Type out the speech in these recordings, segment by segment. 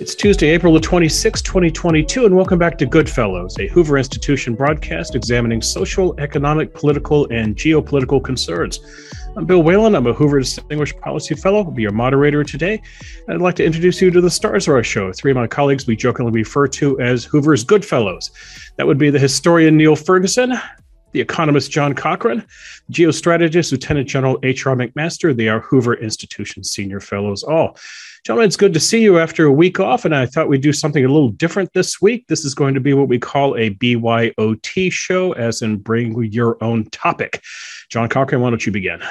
It's Tuesday, April the 26th, 2022, and welcome back to Goodfellows, a Hoover Institution broadcast examining social, economic, political, and geopolitical concerns. I'm Bill Whalen. I'm a Hoover Distinguished Policy Fellow. I'll be your moderator today. I'd like to introduce you to the stars of our show. Three of my colleagues we jokingly refer to as Hoover's Goodfellows. That would be the historian Niall Ferguson, the economist John Cochrane, geostrategist Lieutenant General H.R. McMaster. They are Hoover Institution senior fellows all. Gentlemen, it's good to see you after a week off, and I thought we'd do something a little different this week. This is going to be what we call a BYOT show, as in bring your own topic. John Cochrane, why don't you begin?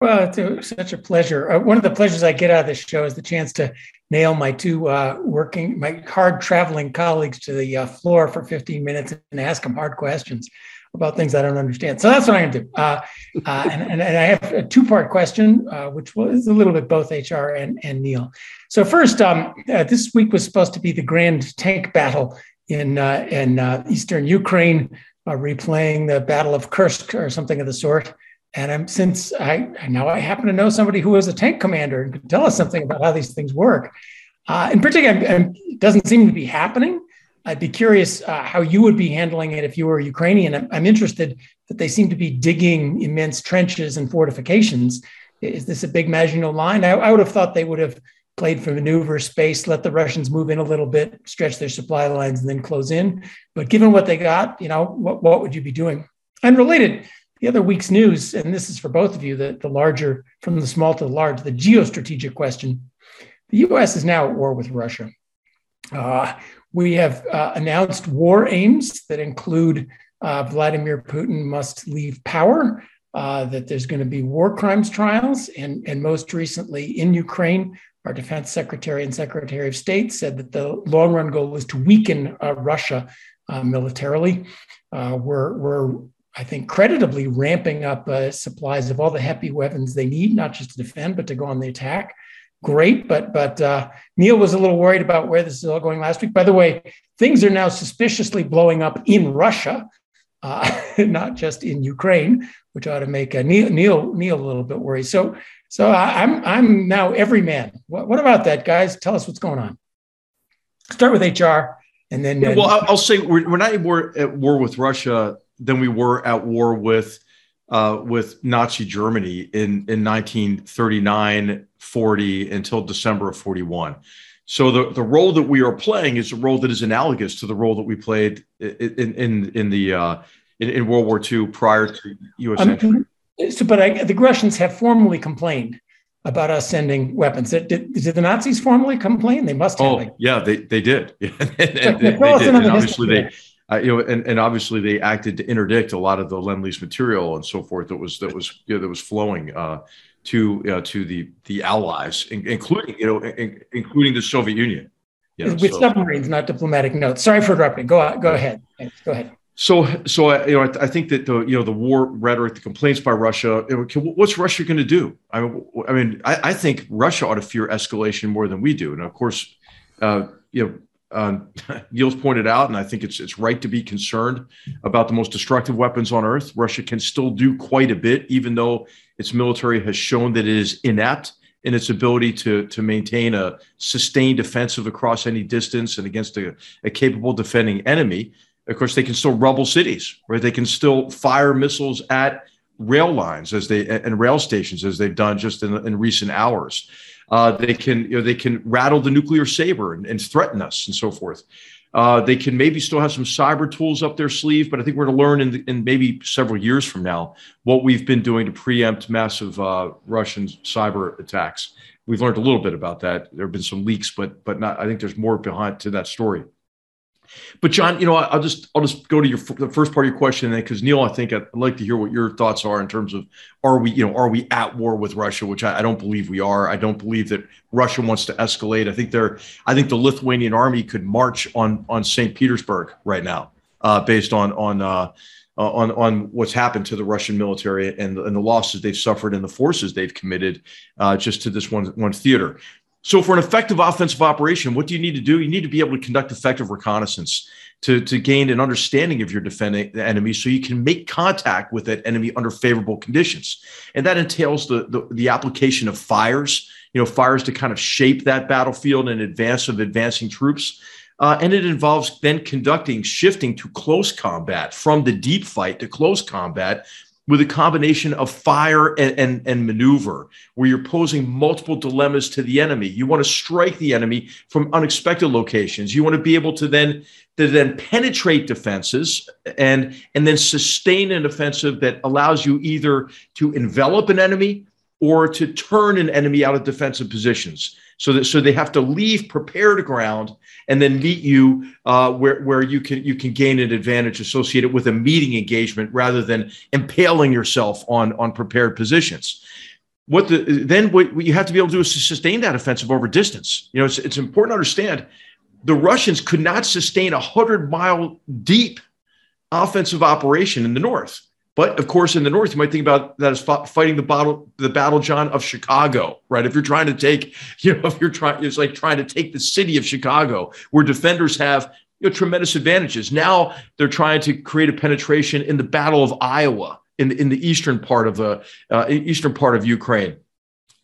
Well, it's such a pleasure. Uh, one of the pleasures I get out of this show is the chance to nail my two uh, working, my hard traveling colleagues to the uh, floor for 15 minutes and ask them hard questions about things I don't understand. So that's what I'm going to do. Uh, uh, and, and, and, I have a two part question, uh, which was a little bit both HR and, and Niall. So, first, um, uh, this week was supposed to be the grand tank battle in, uh, in uh, eastern Ukraine, replaying the Battle of Kursk or something of the sort. And I'm, since I now I happen to know somebody who was a tank commander and could tell us something about how these things work. in particular, it doesn't seem to be happening. I'd be curious uh, how you would be handling it if you were Ukrainian. I'm, I'm, interested that they seem to be digging immense trenches and fortifications. Is this a big Maginot line? I, I, would have thought they would have played for maneuver space, let the Russians move in a little bit, stretch their supply lines, and then close in. But given what they got, you know, what, what would you be doing? And related, the other week's news, and this is for both of you, the, the larger, from the small to the large, the geostrategic question. The US is now at war with Russia. Uh, we have uh, announced war aims that include uh, Vladimir Putin must leave power, uh, that there's going to be war crimes trials, and, and most recently in Ukraine, our defense secretary and secretary of state said that the long run goal is to weaken uh, Russia uh, militarily. Uh, we're, we're, I think, creditably ramping up supplies of all the heavy weapons they need, not just to defend, but to go on the attack great. But but uh, Niall was a little worried about where this is all going last week. By the way, things are now suspiciously blowing up in Russia, uh, not just in Ukraine, which ought to make uh, Niall, Niall Niall a little bit worried. So so I'm I'm now every man. What, what about that, guys? Tell us what's going on. Start with HR, and then. Yeah, well, I'll say we're, we're not more at war with Russia than we were at war with uh, with Nazi Germany in, in 1939, 40 until December of 41. So the, the role that we are playing is a role that is analogous to the role that we played in in, in the uh, in, in, World War II prior to U.S. entry. So, but I, the Russians have formally complained about us sending weapons. Did, did, did, the Nazis formally complain? They must have. Oh, yeah, they, they did. And, and, they, they did. And obviously, they uh, you know, and, and obviously they acted to interdict a lot of the lend lease material and so forth that was that was you know, that was flowing uh, to uh, to the the allies, including you know in, including the Soviet Union. You know, With so. submarines, not diplomatic notes. Sorry for interrupting. Go go ahead. Thanks. Go ahead. So, so I, you know, I, I, think that the you know the war rhetoric, the complaints by Russia. what's Russia going to do? I mean, I mean, I, I, think Russia ought to fear escalation more than we do. And of course, uh, you know, um, Niall's pointed out, and I think it's it's right to be concerned about the most destructive weapons on earth. Russia can still do quite a bit, even though its military has shown that it is inept in its ability to to maintain a sustained offensive across any distance and against a, a capable defending enemy. Of course, they can still rubble cities, right? They can still fire missiles at rail lines as they and rail stations as they've done just in, in recent hours. Uh, they can you know they can rattle the nuclear saber and, and threaten us and so forth. Uh, they can maybe still have some cyber tools up their sleeve, but I think we're going to learn in, in maybe several years from now what we've been doing to preempt massive uh, Russian cyber attacks. We've learned a little bit about that. There have been some leaks, but but not. I think there's more behind to that story. But John, you know, I'll just I'll just go to your the first part of your question, then because Niall, I think I'd like to hear what your thoughts are in terms of are we you know are we at war with Russia, which I, I don't believe we are. I don't believe that Russia wants to escalate. I think they're I think the Lithuanian army could march on on St. Petersburg right now, uh, based on on. Uh, on on what's happened to the Russian military and, and the losses they've suffered and the forces they've committed uh, just to this one one theater. So, for an effective offensive operation, what do you need to do? You need to be able to conduct effective reconnaissance. to, to gain an understanding of your defending the enemy so you can make contact with that enemy under favorable conditions. And that entails the, the, the application of fires, you know, fires to kind of shape that battlefield in advance of advancing troops. Uh, and it involves then conducting, shifting to close combat from the deep fight to close combat with a combination of fire and, and, and, maneuver, where you're posing multiple dilemmas to the enemy. You want to strike the enemy from unexpected locations. You want to be able to then to then penetrate defenses and and then sustain an offensive that allows you either to envelop an enemy or to turn an enemy out of defensive positions so that so they have to leave prepared ground and then meet you uh, where where you can you can gain an advantage associated with a meeting engagement rather than impaling yourself on on prepared positions. What the then what, you have to be able to do is to sustain that offensive over distance. You know, it's it's important to understand the Russians could not sustain a hundred mile deep offensive operation in the north. But of course, in the north, you might think about that as fighting the battle, the battle, John, of Chicago, right? If you're trying to take, you know, if you're trying, it's like trying to take the city of Chicago, where defenders have you know, tremendous advantages. Now they're trying to create a penetration in the Battle of Iowa, in the, in the eastern part of the uh, eastern part of Ukraine.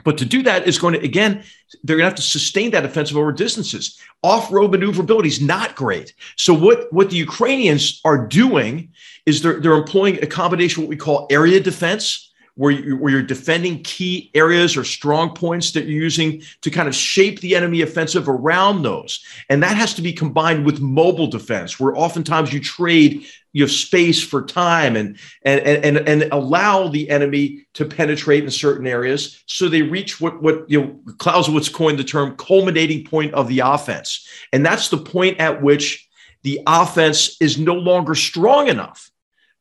But to do that is going to, again, they're going to have to sustain that offensive over distances. Off road maneuverability is not great. So, what, what the Ukrainians are doing is they're, they're employing a combination of what we call area defense, where, you, where you're defending key areas or strong points that you're using to kind of shape the enemy offensive around those. And that has to be combined with mobile defense, where oftentimes you trade you have space for time and, and and and allow the enemy to penetrate in certain areas so they reach what what you know Clausewitz coined the term culminating point of the offense and that's the point at which the offense is no longer strong enough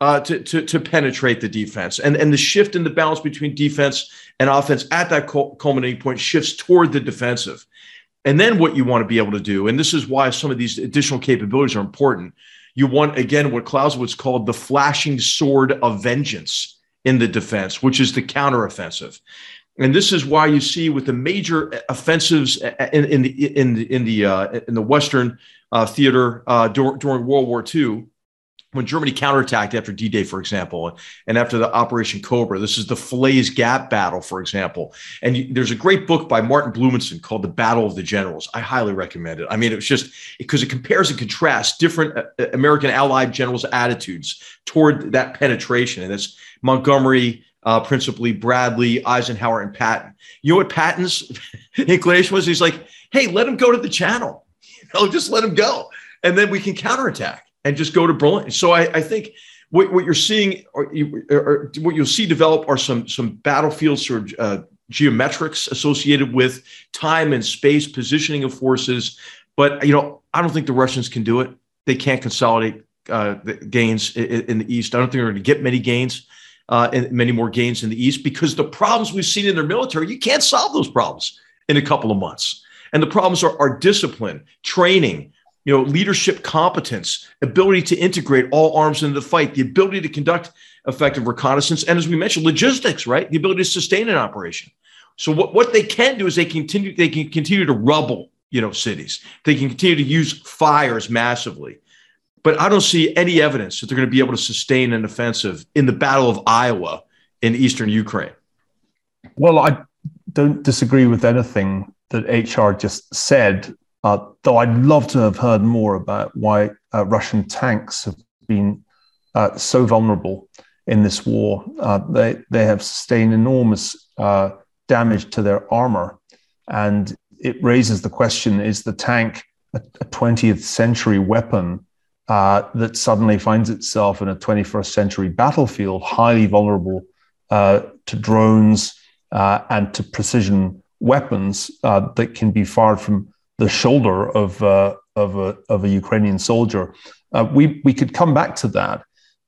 uh, to, to, to penetrate the defense. And, and the shift in the balance between defense and offense at that culminating point shifts toward the defensive. And then what you want to be able to do, and this is why some of these additional capabilities are important, you want, again, what Clausewitz called the flashing sword of vengeance in the defense, which is the counteroffensive. And this is why you see with the major offensives in, in the in the in the uh, in the Western uh, theater uh, during, during World War II, when Germany counterattacked after D-Day, for example, and after the Operation Cobra, this is the Falaise Gap battle, for example. And you, there's a great book by Martin Blumenson called "The Battle of the Generals." I highly recommend it. I mean, it was just because it compares and contrasts different uh, uh, American Allied generals' attitudes toward that penetration, and it's Montgomery. Uh, principally Bradley, Eisenhower, and Patton. You know what Patton's inclination was? He's like, "Hey, let him go to the channel. You know, just let him go, and then we can counterattack." And just go to Berlin. So I, I think what, what, you're seeing or, or, what you'll see develop are some some battlefields or uh, geometrics associated with time and space positioning of forces. But you know, I don't think the Russians can do it. They can't consolidate uh, gains in, in, the east. I don't think they're going to get many gains. Uh, and many more gains in the east because the problems we've seen in their military, you can't solve those problems in a couple of months. And the problems are, are discipline, training, you know, leadership competence, ability to integrate all arms into the fight, the ability to conduct effective reconnaissance, and as we mentioned, logistics, right? The ability to sustain an operation. So what, what they can do is they continue they can continue to rubble, you know, cities. They can continue to use fires massively. But I don't see any evidence that they're going to be able to sustain an offensive in the Battle of Iowa in eastern Ukraine. Well, I don't disagree with anything that HR just said. Uh, though I'd love to have heard more about why uh, Russian tanks have been uh, so vulnerable in this war. Uh, they, they have sustained enormous uh, damage to their armor. And it raises the question is the tank a, a 20th century weapon uh, that suddenly finds itself in a 21st century battlefield, highly vulnerable to drones and to precision weapons that can be fired from the shoulder of uh, of a of a Ukrainian soldier. Uh, we we could come back to that,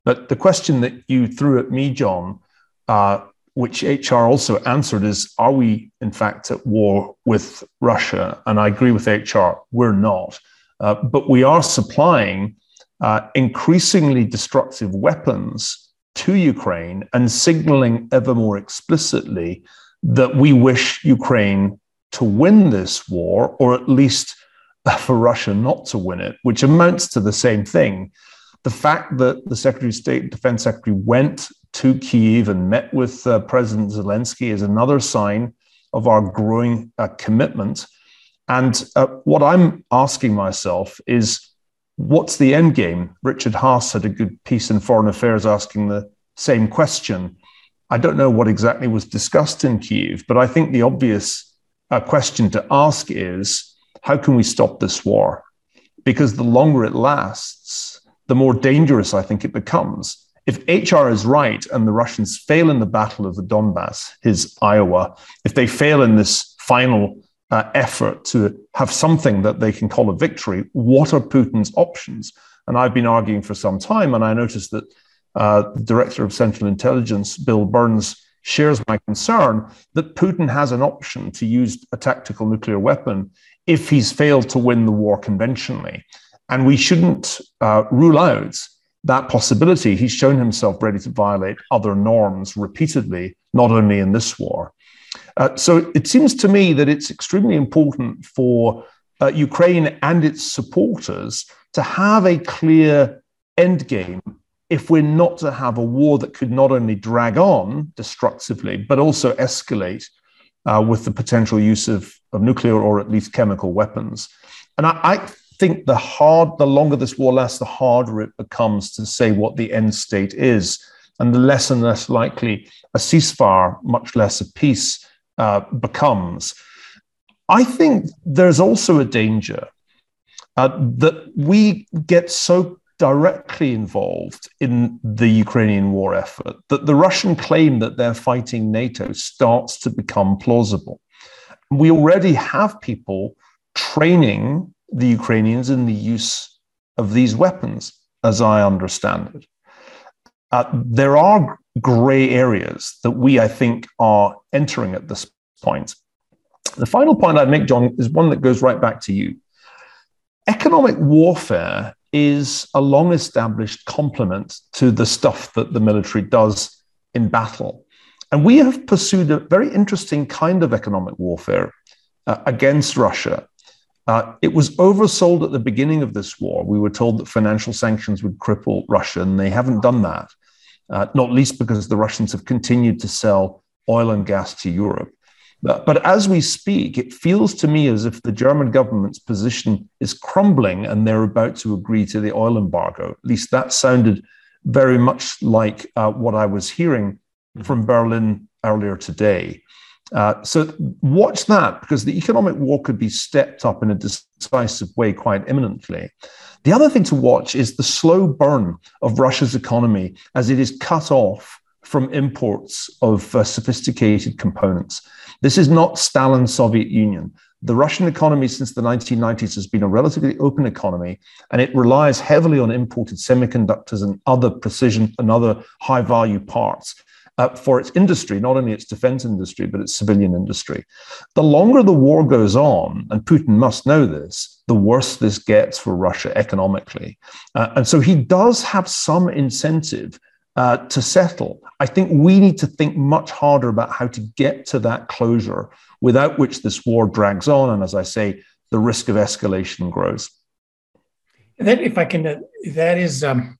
but the question that you threw at me, John, uh, which HR also answered, is: Are we in fact at war with Russia? And I agree with HR, we're not, uh, but we are supplying uh, increasingly destructive weapons to Ukraine and signaling ever more explicitly that we wish Ukraine to win this war, or at least for Russia not to win it, which amounts to the same thing. The fact that the Secretary of State, Defense Secretary, went to Kiev and met with uh, President Zelensky is another sign of our growing uh, commitment. And uh, what I'm asking myself is, what's the end game? Richard Haass had a good piece in Foreign Affairs asking the same question. I don't know what exactly was discussed in Kiev, but I think the obvious uh, question to ask is how can we stop this war? Because the longer it lasts, the more dangerous I think it becomes. If HR is right and the Russians fail in the Battle of the Donbass, his Iowa, if they fail in this final uh, effort to have something that they can call a victory, what are Putin's options? And I've been arguing for some time, and I noticed that uh, the director of Central Intelligence, Bill Burns, shares my concern that Putin has an option to use a tactical nuclear weapon if he's failed to win the war conventionally. And we shouldn't uh, rule out that possibility. He's shown himself ready to violate other norms repeatedly, not only in this war. Uh, so it seems to me that it's extremely important for uh, Ukraine and its supporters to have a clear endgame if we're not to have a war that could not only drag on destructively, but also escalate uh, with the potential use of, of nuclear or at least chemical weapons. And I, I, think the hard, the longer this war lasts, the harder it becomes to say what the end state is, and the less and less likely a ceasefire, much less a peace, uh, becomes. I think there's also a danger uh, that we get so directly involved in the Ukrainian war effort, that the Russian claim that they're fighting NATO starts to become plausible. We already have people training the Ukrainians in the use of these weapons, as I understand it. Uh, there are gray areas that we, I think, are entering at this point. The final point I'd make, John, is one that goes right back to you. Economic warfare is a long established complement to the stuff that the military does in battle. And we have pursued a very interesting kind of economic warfare uh, against Russia. Uh, it was oversold at the beginning of this war. We were told that financial sanctions would cripple Russia, and they haven't done that, uh, not least because the Russians have continued to sell oil and gas to Europe. But, but as we speak, it feels to me as if the German government's position is crumbling and they're about to agree to the oil embargo. At least that sounded very much like uh, what I was hearing mm-hmm. from Berlin earlier today. Uh, so watch that because the economic war could be stepped up in a decisive way quite imminently. The other thing to watch is the slow burn of Russia's economy as it is cut off from imports of uh, sophisticated components. This is not Stalin's Soviet Union. The Russian economy since the 1990s has been a relatively open economy, and it relies heavily on imported semiconductors and other precision and other high value parts. Uh, for its industry, not only its defense industry, but its civilian industry. The longer the war goes on, and Putin must know this, the worse this gets for Russia economically. Uh, and so he does have some incentive uh, to settle. I think we need to think much harder about how to get to that closure without which this war drags on. And as I say, the risk of escalation grows. That, if I can, uh, that is, um,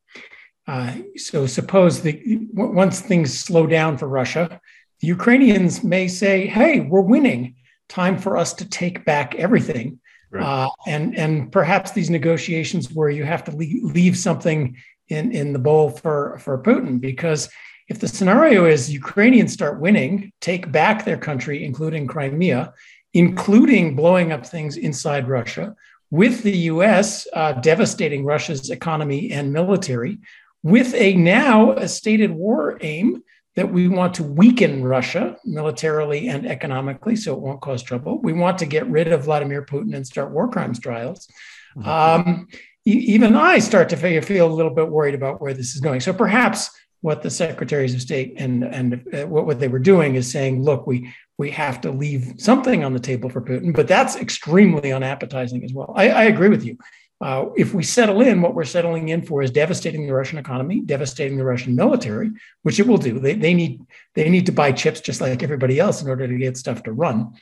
uh, so suppose that once things slow down for Russia, the Ukrainians may say, hey, we're winning. Time for us to take back everything. Right. Uh, and, and perhaps these negotiations where you have to leave, leave something in, in the bowl for, for Putin. Because if the scenario is Ukrainians start winning, take back their country, including Crimea, including blowing up things inside Russia, with the US uh, devastating Russia's economy and military, with a now a stated war aim that we want to weaken Russia militarily and economically so it won't cause trouble. We want to get rid of Vladimir Putin and start war crimes trials. Mm-hmm. Um, even I start to feel a little bit worried about where this is going. So perhaps what the secretaries of state and and uh, what, what they were doing is saying, look, we we have to leave something on the table for Putin, but that's extremely unappetizing as well. I, I agree with you. Uh, if we settle in, what we're settling in for is devastating the Russian economy, devastating the Russian military, which it will do. They, they need they need to buy chips just like everybody else in order to get stuff to run,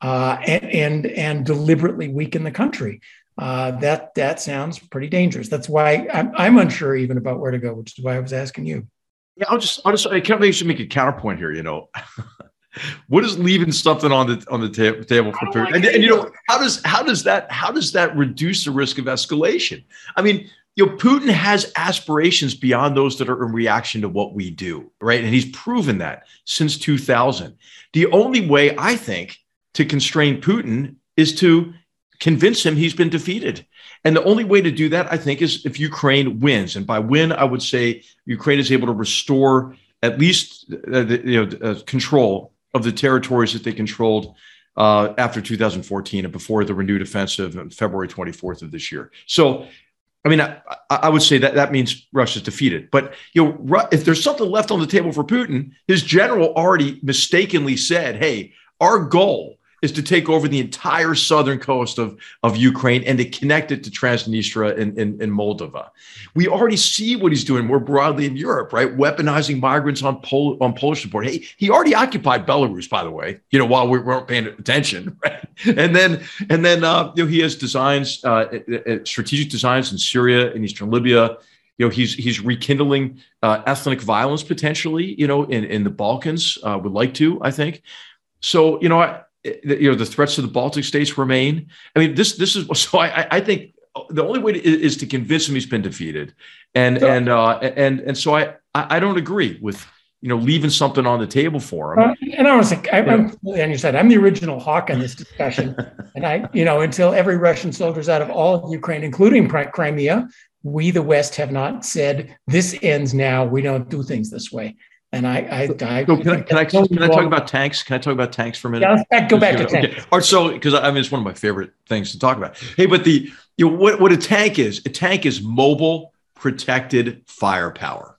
uh, and, and and deliberately weaken the country. Uh, that that sounds pretty dangerous. That's why I'm, I'm unsure even about where to go, which is why I was asking you. Yeah, I'll just, I'll just, I can't maybe make a counterpoint here. You know, what is leaving something on the on the ta- table for Putin? and, and, you know, how does how does that how does that reduce the risk of escalation? I mean, you know, Putin has aspirations beyond those that are in reaction to what we do, right? And he's proven that since 2000. The only way I think to constrain Putin is to convince him he's been defeated. And the only way to do that, I think, is if Ukraine wins. And by win, I would say Ukraine is able to restore at least uh, the, you know, uh, control of the territories that they controlled uh, after 2014 and before the renewed offensive on February 24th of this year. So, I mean, I, I would say that that means Russia's defeated. But you know, if there's something left on the table for Putin, his general already mistakenly said, "Hey, our goal is to take over the entire southern coast of, of Ukraine and to connect it to Transnistria and, in Moldova. We already see what he's doing more broadly in Europe, right? Weaponizing migrants on, Pol- on Polish support. Hey, he already occupied Belarus, by the way, you know, while we weren't paying attention, right? And then, and then, uh, you know, he has designs, uh, strategic designs in Syria and Eastern Libya. You know, he's he's rekindling uh, ethnic violence potentially. You know, in in the Balkans, uh, would like to, I think. So, you know, you know the threats to the Baltic states remain. I mean, this this is so. I I think the only way to, is to convince him he's been defeated, and so, and uh, and and so I I don't agree with you know leaving something on the table for him. Uh, and I was like, I, am on your side. I'm the original hawk in this discussion, and I you know until every Russian soldier's out of all of Ukraine, including Crimea, we the West have not said this ends now. We don't do things this way. And I, I, I so can I, can I, can I talk about tanks? Can I talk about tanks for a minute? Yeah, let's go back to tanks. Okay. All right, so because I mean it's one of my favorite things to talk about. Hey, but the you know what what a tank is? A tank is mobile protected firepower,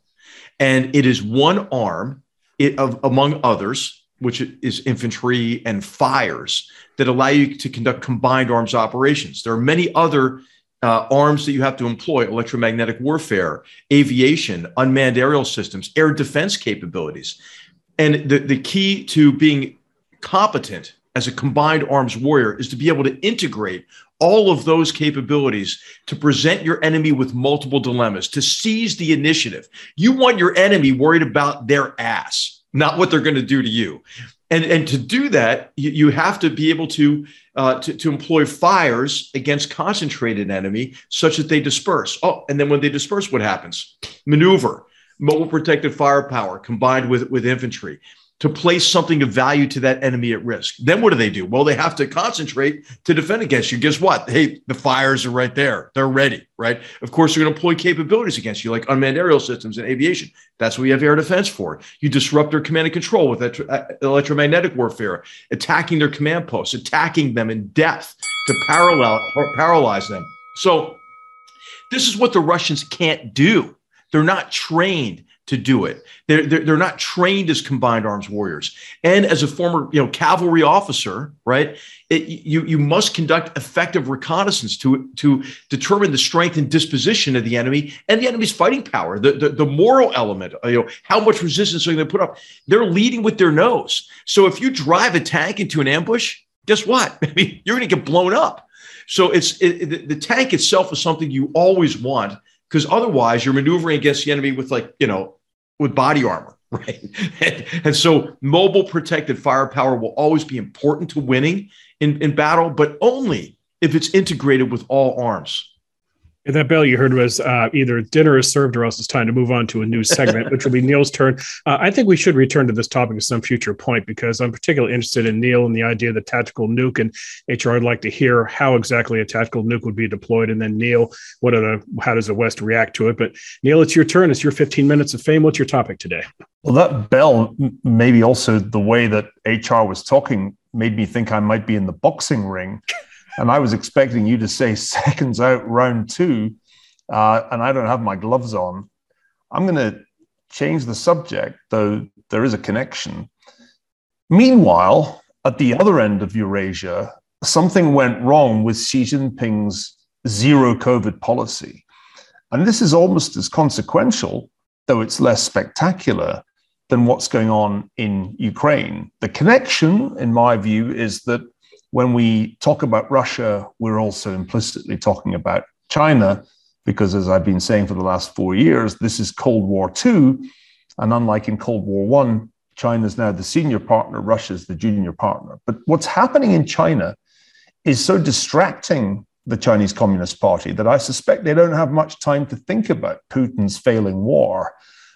and it is one arm it, of among others, which is infantry and fires that allow you to conduct combined arms operations. There are many other uh, arms that you have to employ electromagnetic warfare, aviation, unmanned aerial systems, air defense capabilities. And the, the key to being competent as a combined arms warrior is to be able to integrate all of those capabilities to present your enemy with multiple dilemmas, to seize the initiative. You want your enemy worried about their ass, not what they're going to do to you and and to do that you, you have to be able to, uh, to to employ fires against concentrated enemy such that they disperse. Oh and then when they disperse what happens? Maneuver. Mobile protected firepower combined with with infantry to place something of value to that enemy at risk. Then what do they do? Well, they have to concentrate to defend against you. Guess what? Hey, the fires are right there. They're ready, right? Of course, they're going to employ capabilities against you, like unmanned aerial systems and aviation. That's what you have air defense for. You disrupt their command and control with uh, electromagnetic warfare, attacking their command posts, attacking them in depth to parallel or paralyze them. So this is what the Russians can't do. They're not trained to do it. They're, they're, they're, not trained as combined arms warriors. And as a former you know cavalry officer, right, it, you, you must conduct effective reconnaissance to, to determine the strength and disposition of the enemy and the enemy's fighting power, the, the, the moral element, you know, how much resistance are they going to put up? They're leading with their nose. So if you drive a tank into an ambush, guess what? You're going to get blown up. So it's it, the tank itself is something you always want because otherwise you're maneuvering against the enemy with like you know with body armor, right? and, and, so mobile protected firepower will always be important to winning in, in battle, but only if it's integrated with all arms. And that bell you heard was uh, either dinner is served or else it's time to move on to a new segment, which will be Niall's turn. Uh, I think we should return to this topic at some future point because I'm particularly interested in Niall and the idea of the tactical nuke. And HR, I'd like to hear how exactly a tactical nuke would be deployed. And then Niall, what are the, how does the West react to it? But Niall, it's your turn. It's your 15 minutes of fame. What's your topic today? Well, that bell, maybe also the way that HR was talking, made me think I might be in the boxing ring and I was expecting you to say seconds out, round two, uh, and I don't have my gloves on. I'm going to change the subject, though there is a connection. Meanwhile, at the other end of Eurasia, something went wrong with Xi Jinping's zero COVID policy. And this is almost as consequential, though it's less spectacular, than what's going on in Ukraine. The connection, in my view, is that when we talk about Russia, we're also implicitly talking about China, because as I've been saying for the last four years, this is Cold War II. And unlike in Cold War One, China is now the senior partner, Russia is the junior partner. But what's happening in China is so distracting the Chinese Communist Party that I suspect they don't have much time to think about Putin's failing war.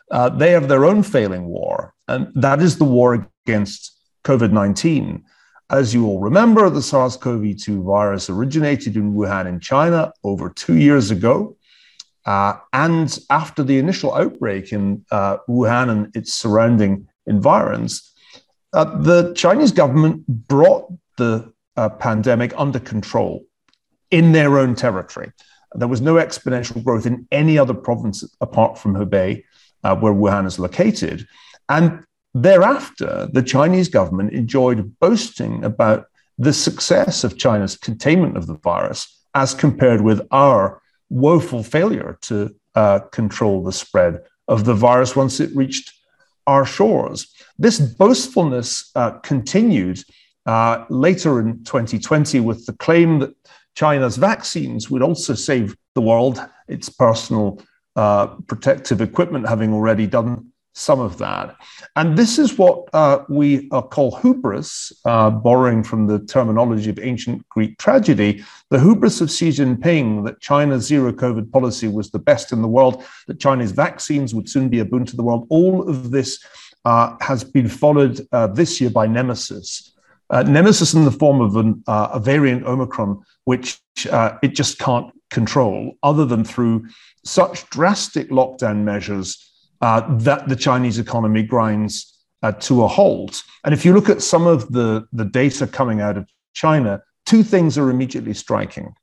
Uh, they have their own failing war, and that is the war against COVID 19. As you all remember, the SARS CoV 2 virus originated in Wuhan in China over two years ago. Uh, and after the initial outbreak in uh, Wuhan and its surrounding environs, uh, the Chinese government brought the uh, pandemic under control in their own territory. There was no exponential growth in any other province apart from Hubei, uh, where Wuhan is located. And thereafter, the Chinese government enjoyed boasting about the success of China's containment of the virus as compared with our woeful failure to uh, control the spread of the virus once it reached our shores. This boastfulness uh, continued uh, later in 2020 with the claim that China's vaccines would also save the world, its personal uh, protective equipment having already done some of that. And this is what uh, we uh, call hubris, uh, borrowing from the terminology of ancient Greek tragedy, the hubris of Xi Jinping that China's zero COVID policy was the best in the world, that China's vaccines would soon be a boon to the world. All of this uh, has been followed uh, this year by nemesis. Uh, nemesis in the form of an, a variant Omicron, which it just can't control other than through such drastic lockdown measures uh, that the Chinese economy grinds uh, to a halt. And if you look at some of the, the data coming out of China, two things are immediately striking.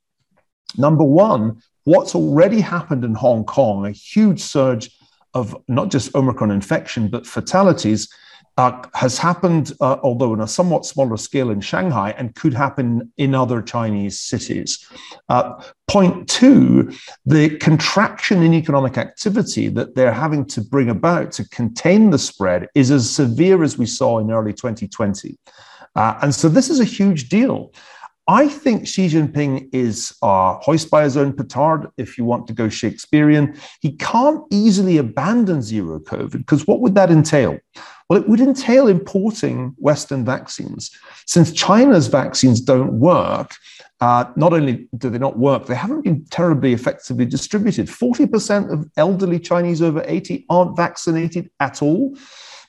Number one, what's already happened in Hong Kong, a huge surge of not just Omicron infection, but fatalities, uh, has happened, uh, although on a somewhat smaller scale in Shanghai, and could happen in other Chinese cities. Uh, point two, the contraction in economic activity that they're having to bring about to contain the spread is as severe as we saw in early 2020. Uh, and so this is a huge deal. I think Xi Jinping is uh, hoist by his own petard, if you want to go Shakespearean. He can't easily abandon zero COVID because what would that entail? Well, it would entail importing Western vaccines. Since China's vaccines don't work, uh, not only do they not work, they haven't been terribly effectively distributed. 40% of elderly Chinese over 80 aren't vaccinated at all.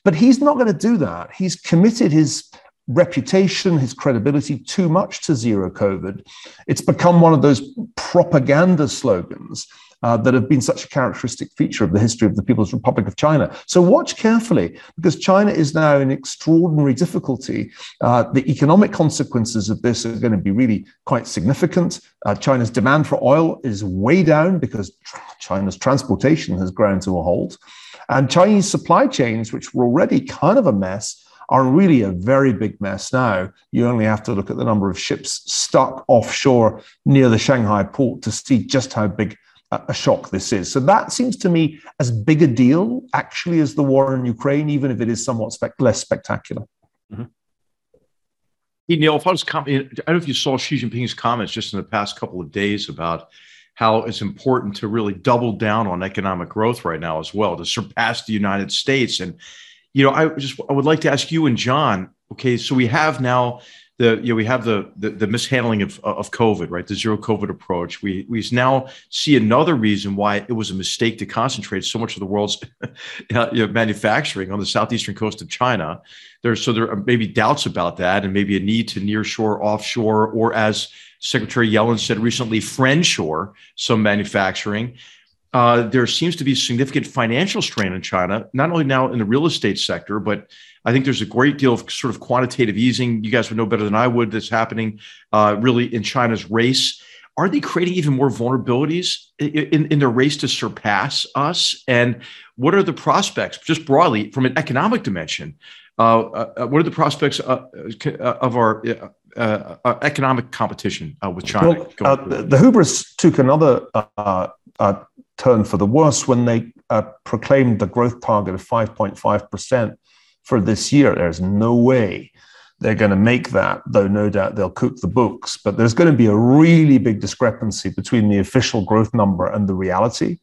But he's not going to do that. He's committed his reputation, his credibility too much to zero COVID. It's become one of those propaganda slogans uh, that have been such a characteristic feature of the history of the People's Republic of China. So watch carefully because China is now in extraordinary difficulty. Uh, the economic consequences of this are going to be really quite significant. Uh, China's demand for oil is way down because China's transportation has ground to a halt. And Chinese supply chains, which were already kind of a mess, are really a very big mess now. You only have to look at the number of ships stuck offshore near the Shanghai port to see just how big a shock this is. So that seems to me as big a deal actually as the war in Ukraine, even if it is somewhat less spectacular. Mm-hmm. If I was com- I don't know if you saw Xi Jinping's comments just in the past couple of days about how it's important to really double down on economic growth right now as well to surpass the United States. And you know, I just I would like to ask you and John. Okay, so we have now the you know we have the, the the, mishandling of of COVID, right? The zero COVID approach. We we now see another reason why it was a mistake to concentrate so much of the world's uh, you know, manufacturing on the southeastern coast of China. There's so there are maybe doubts about that, and maybe a need to nearshore, offshore, or as Secretary Yellen said recently, friendshore some manufacturing. Uh, there seems to be significant financial strain in China, not only now in the real estate sector, but I think there's a great deal of sort of quantitative easing. You guys would know better than I would that's happening uh, really in China's race. Are they creating even more vulnerabilities in, in their race to surpass us? And what are the prospects, just broadly from an economic dimension? Uh, uh, what are the prospects uh, uh, of our uh, economic competition with China? Well, the, the, hubris took another turn for the worse when they uh, proclaimed the growth target of 5.5 percent for this year. There's no way they're going to make that, though no doubt they'll cook the books. But there's going to be a really big discrepancy between the official growth number and the reality.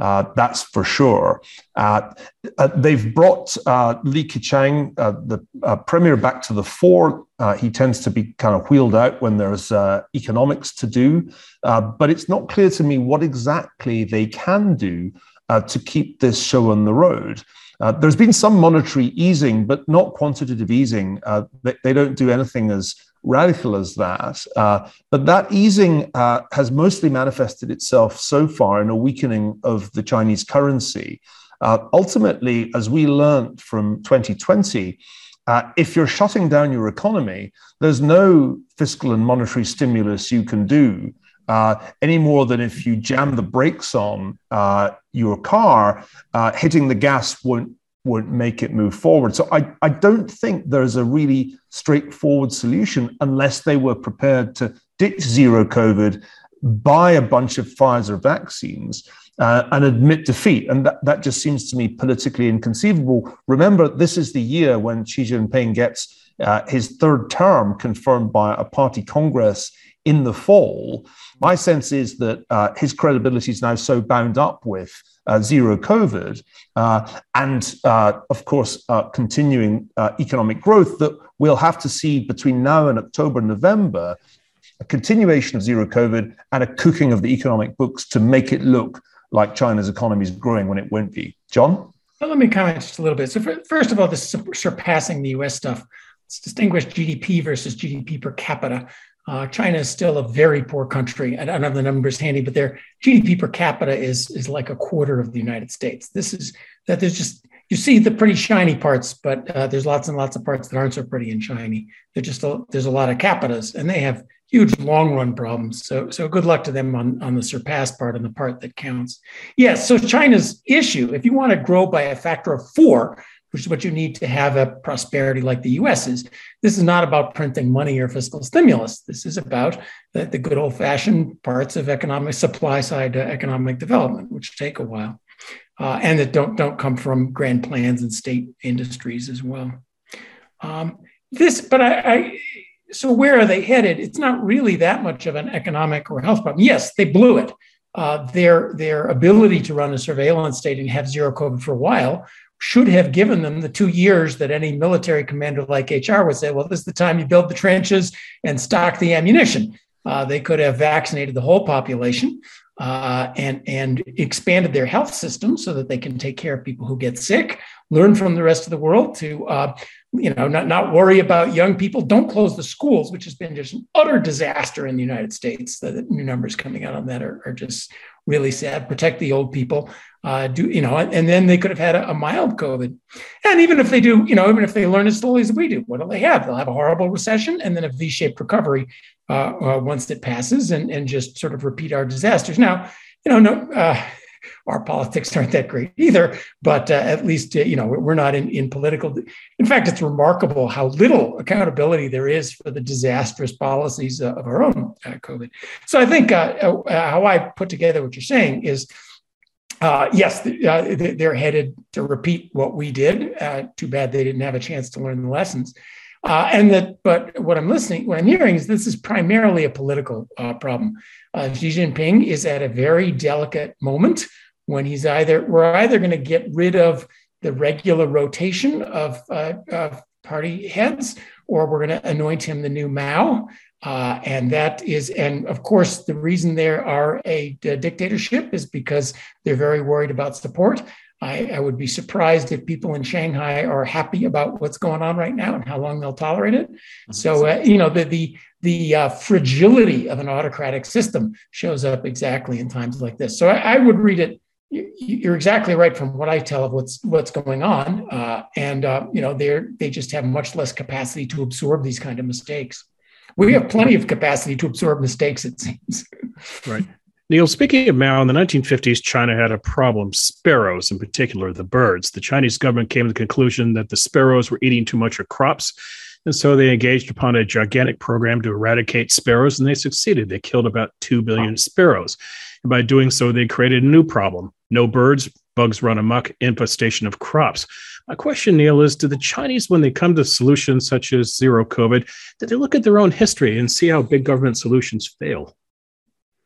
Uh, that's for sure. Uh, uh, they've brought uh, Li Keqiang, uh, the uh, premier, back to the fore. he tends to be kind of wheeled out when there's economics to do. but it's not clear to me what exactly they can do to keep this show on the road. there's been some monetary easing, but not quantitative easing. They, they, don't do anything as radical as that. Uh, but that easing uh, has mostly manifested itself so far in a weakening of the Chinese currency. Uh, ultimately, as we learned from 2020, uh, if you're shutting down your economy, there's no fiscal and monetary stimulus you can do. Uh, any more than if you jam the brakes on uh, your car, hitting the gas won't won't make it move forward. So I, I don't think there's a really straightforward solution unless they were prepared to ditch zero COVID, buy a bunch of Pfizer vaccines, uh, and admit defeat. And that, that just seems to me politically inconceivable. Remember, this is the year when Xi Jinping gets uh, his third term confirmed by a party congress in the fall. My sense is that uh, his credibility is now so bound up with zero COVID, uh, and uh, of course, uh, continuing uh, economic growth that we'll have to see between now and October, November, a continuation of zero COVID and a cooking of the economic books to make it look like China's economy is growing when it won't be. John? Well, let me comment just a little bit. So, for, first of all, this surpassing the US stuff. Let's distinguish GDP versus GDP per capita. Uh, China is still a very poor country. I don't have the numbers handy, but their GDP per capita is is like a quarter of the United States. This is that there's just you see the pretty shiny parts, but uh, there's lots and lots of parts that aren't so pretty and shiny. They're just a, there's a lot of capitas, and they have huge long run problems. So so good luck to them on on the surpass part and the part that counts. Yes. So China's issue, if you want to grow by a factor of four, which is what you need to have a prosperity like the US is. This is not about printing money or fiscal stimulus. This is about the, the good old fashioned parts of economic supply side economic development, which take a while. Uh, and that don't, don't come from grand plans and state industries as well. Um, this, but I, I, so where are they headed? It's not really that much of an economic or health problem. Yes, they blew it. Uh, their their ability to run a surveillance state and have zero COVID for a while should have given them the two years that any military commander like HR would say, well, this is the time you build the trenches and stock the ammunition. Uh, they could have vaccinated the whole population uh, and, and expanded their health system so that they can take care of people who get sick, learn from the rest of the world to uh, you know, not, not worry about young people. Don't close the schools, which has been just an utter disaster in the United States. The, new numbers coming out on that are, are just really sad. Protect the old people. Uh, do you know? And then they could have had a, a, mild COVID. And even if they do, you know, even if they learn as slowly as we do, what do they have? They'll have a horrible recession and then a V-shaped recovery uh, uh, once it passes, and and just sort of repeat our disasters. Now, you know, no uh, our politics aren't that great either, but uh, at least uh, you know we're not in, in political. In fact, it's remarkable how little accountability there is for the disastrous policies of our own COVID. So I think how I put together what you're saying is. Yes, they're headed to repeat what we did. too bad they didn't have a chance to learn the lessons. Uh, and that, but what I'm listening, what I'm hearing is this is primarily a political uh, problem. Uh, Xi Jinping is at a very delicate moment when he's either we're either going to get rid of the regular rotation of, uh, of party heads, or we're going to anoint him the new Mao. Uh, and that is, and of course, the reason there are a, a dictatorship is because they're very worried about support. I, I, would be surprised if people in Shanghai are happy about what's going on right now and how long they'll tolerate it. Mm-hmm. So, uh, you know, the the the uh, fragility of an autocratic system shows up exactly in times like this. So, I, I would read it. You're exactly right from what I tell of what's what's going on, uh, and uh, you know they they just have much less capacity to absorb these kind of mistakes. We have plenty of capacity to absorb mistakes, it seems. Right. Niall, speaking of Mao, in the 1950s, China had a problem, sparrows in particular, the birds. The Chinese government came to the conclusion that the sparrows were eating too much of crops. And so they engaged upon a gigantic program to eradicate sparrows, and they succeeded. They killed about 2 billion sparrows. And by doing so, they created a new problem no birds, bugs run amok, infestation of crops. My question, Niall, is do the Chinese, when they come to solutions such as zero COVID, do they look at their own history and see how big government solutions fail?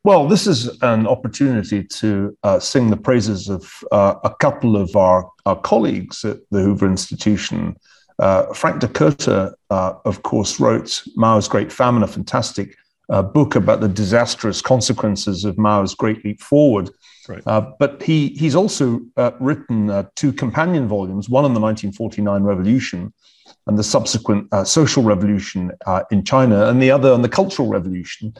Well, this is an opportunity to uh, sing the praises of uh, a couple of our, our, colleagues at the Hoover Institution. Uh, Frank Dikötter, uh, of course, wrote Mao's Great Famine, a fantastic uh, book about the disastrous consequences of Mao's Great Leap Forward. Right. Uh, but he, he's also written two companion volumes, one on the 1949 revolution and the subsequent social revolution in China, and the other on the Cultural Revolution.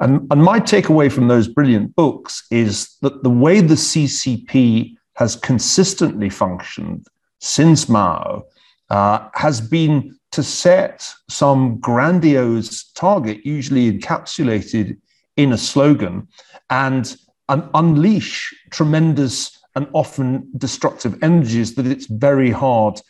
And, and my takeaway from those brilliant books is that the way the CCP has consistently functioned since Mao uh, has been to set some grandiose target, usually encapsulated in a slogan, and, and unleash tremendous and often destructive energies that it's very hard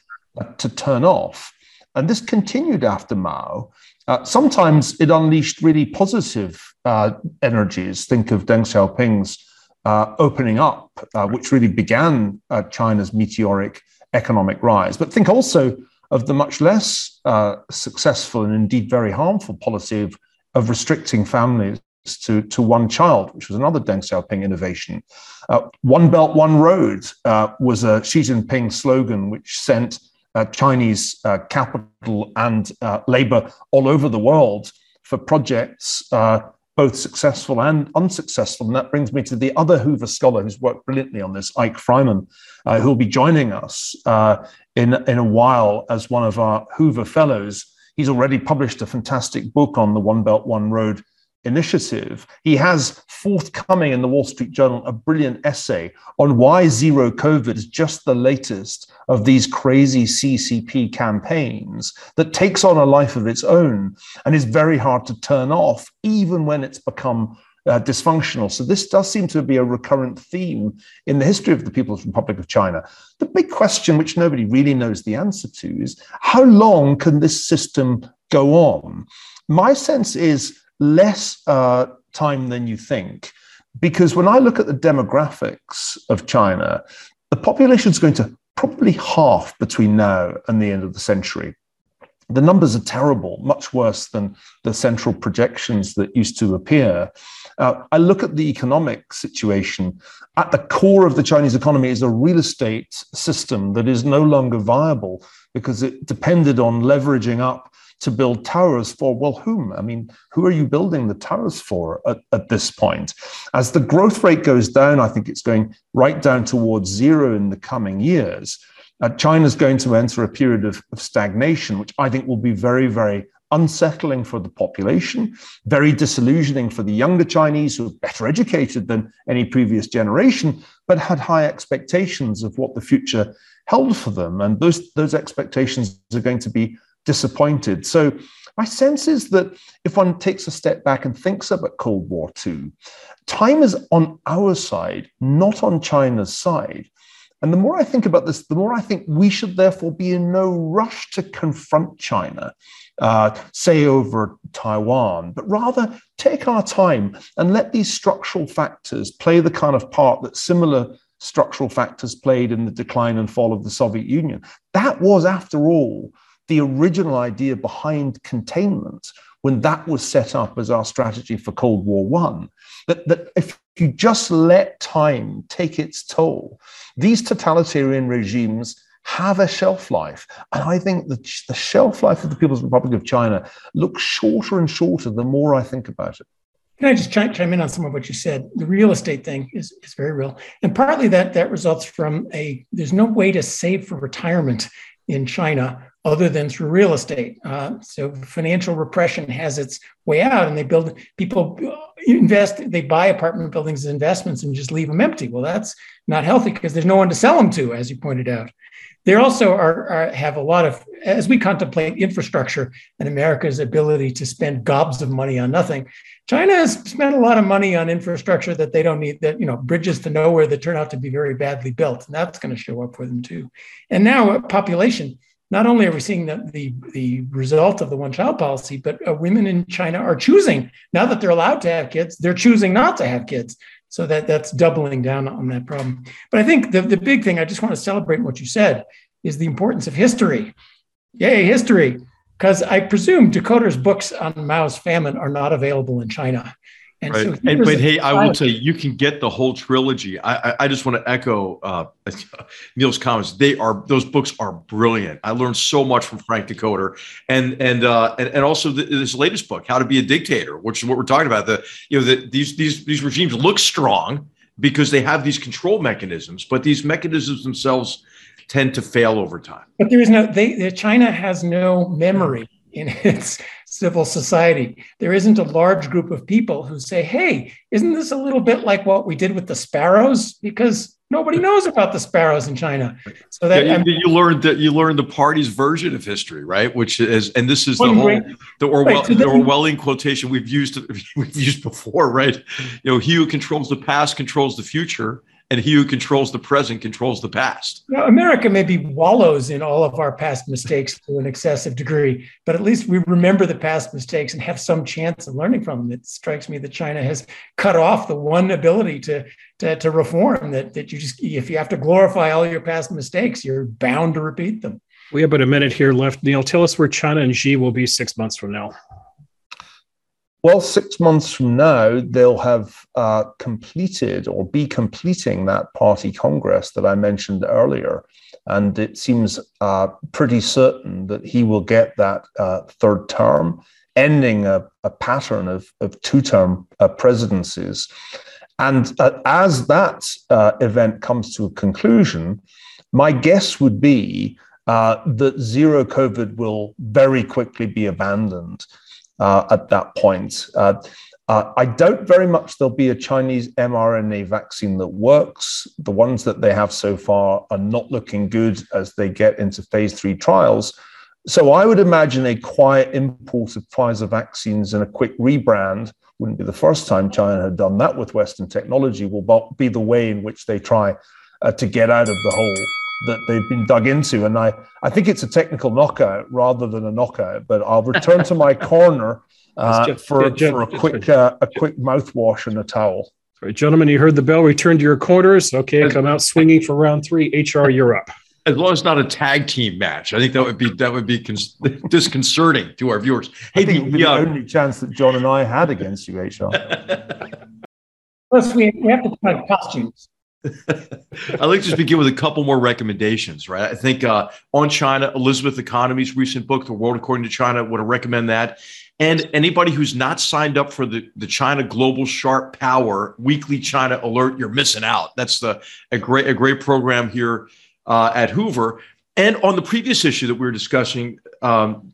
uh, to turn off. And this continued after Mao. Uh, sometimes it unleashed really positive uh, energies. Think of Deng Xiaoping's uh, opening up, uh, which really began uh, China's meteoric economic rise. But think also of the much less successful and indeed very harmful policy of, of restricting families to, to one child, which was another Deng Xiaoping innovation. one Belt, One Road was a Xi Jinping slogan which sent uh, Chinese uh, capital and uh, labor all over the world for projects, uh, both successful and unsuccessful. And that brings me to the other Hoover scholar who's worked brilliantly on this, Eyck Freymann, uh, who will be joining us uh, in, in a while as one of our Hoover fellows. He's already published a fantastic book on the One Belt, One Road initiative. He has forthcoming in the Wall Street Journal a brilliant essay on why zero COVID is just the latest of these crazy CCP campaigns that takes on a life of its own and is very hard to turn off, even when it's become uh, dysfunctional. So this does seem to be a recurrent theme in the history of the People's Republic of China. The big question, which nobody really knows the answer to, is how long can this system go on? My sense is less uh, time than you think. Because when I look at the demographics of China, the population is going to probably half between now and the end of the century. The numbers are terrible, much worse than the central projections that used to appear. Uh, I look at the economic situation. At the core of the Chinese economy is a real estate system that is no longer viable because it depended on leveraging up to build towers for, well, whom? I mean, who are you building the towers for at, at this point? As the growth rate goes down, I think it's going right down towards zero in the coming years. Uh, China's going to enter a period of, of stagnation, which I think will be very, very unsettling for the population, very disillusioning for the younger Chinese who are better educated than any previous generation, but had high expectations of what the future held for them. And those, those expectations are going to be disappointed. So my sense is that if one takes a step back and thinks about Cold War II, time is on our side, not on China's side. And the more I think about this, the more I think we should therefore be in no rush to confront China, uh, say over Taiwan, but rather take our time and let these structural factors play the kind of part that similar structural factors played in the decline and fall of the Soviet Union. That was, after all, the original idea behind containment when that was set up as our strategy for Cold War One. That, that if you just let time take its toll, these totalitarian regimes have a shelf life. And I think that the shelf life of the People's Republic of China looks shorter and shorter the more I think about it. Can I just chime, chime in on some of what you said? The real estate thing is, is very real. And partly that that results from a there's no way to save for retirement in China other than through real estate. Uh, so financial repression has its way out, and they build people invest, they buy apartment buildings as investments and just leave them empty. Well, that's not healthy because there's no one to sell them to, as you pointed out. They also are, are, have a lot of, as we contemplate infrastructure and America's ability to spend gobs of money on nothing. China has spent a lot of money on infrastructure that they don't need, that, you know, bridges to nowhere that turn out to be very badly built. And that's going to show up for them too. And now population, not only are we seeing the, the, the result of the one child policy, but uh, women in China are choosing, now that they're allowed to have kids, they're choosing not to have kids. So that that's doubling down on that problem. But I think the, the big thing I just want to celebrate what you said is the importance of history. Yay, history. Because I presume Dikötter's books on Mao's famine are not available in China. And right. So and, but hey, I will say you can get the whole trilogy. I, I, I just want to echo uh, Niall's comments. They are those books are brilliant. I learned so much from Frank Dikötter, and and uh, and, and also the, this latest book, How to Be a Dictator, which is what we're talking about. The you know that these these these regimes look strong because they have these control mechanisms, but these mechanisms themselves tend to fail over time. But there is no. They China has no memory in its civil society. There isn't a large group of people who say, hey, isn't this a little bit like what we did with the sparrows? Because nobody knows about the sparrows in China. So that yeah, you, you, learned that you learned the party's version of history, right? Which is, and this is the whole great, the, Orwell, right, so the Orwellian quotation we've used we've used before, right? You know, he who controls the past controls the future and he who controls the present controls the past. Now, America maybe wallows in all of our past mistakes to an excessive degree, but at least we remember the past mistakes and have some chance of learning from them. It strikes me that China has cut off the one ability to, to, to reform that, that you just, if you have to glorify all your past mistakes, you're bound to repeat them. We have about a minute here left. Niall, tell us where China and Xi will be six months from now. Well, six months from now, they'll have uh, completed or be completing that party congress that I mentioned earlier. And it seems uh, pretty certain that he will get that uh, third term, ending a, a pattern of, of two term uh, presidencies. And uh, as that uh, event comes to a conclusion, my guess would be that zero COVID will very quickly be abandoned uh, at that point. Uh, uh, I doubt very much there'll be a Chinese mRNA vaccine that works. The ones that they have so far are not looking good as they get into phase three trials. So I would imagine a quiet import of Pfizer vaccines and a quick rebrand wouldn't be the first time China had done that with Western technology, will be the way in which they try uh, to get out of the hole that they've been dug into. And I, I think it's a technical knockout rather than a knockout. But I'll return to my corner uh, just, for, just, for a quick uh, a quick mouthwash and a towel. All right, gentlemen, you heard the bell. Return to your quarters. Okay, come out swinging for round three. HR, you're up. As long as it's not a tag team match, I think that would be that would be cons- disconcerting to our viewers. Hey, the, the only chance that John and I had against you, HR. Plus, we, we have to find costumes. I'd like to just begin with a couple more recommendations, right? I think uh, on China, Elizabeth Economy's recent book, The World According to China, would recommend that. And anybody who's not signed up for the, the China Global Sharp Power weekly China alert, you're missing out. That's the a great a great program here uh, at Hoover. And on the previous issue that we were discussing um,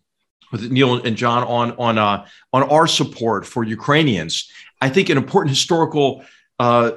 with Niall and John on on uh, on our support for Ukrainians, I think an important historical uh,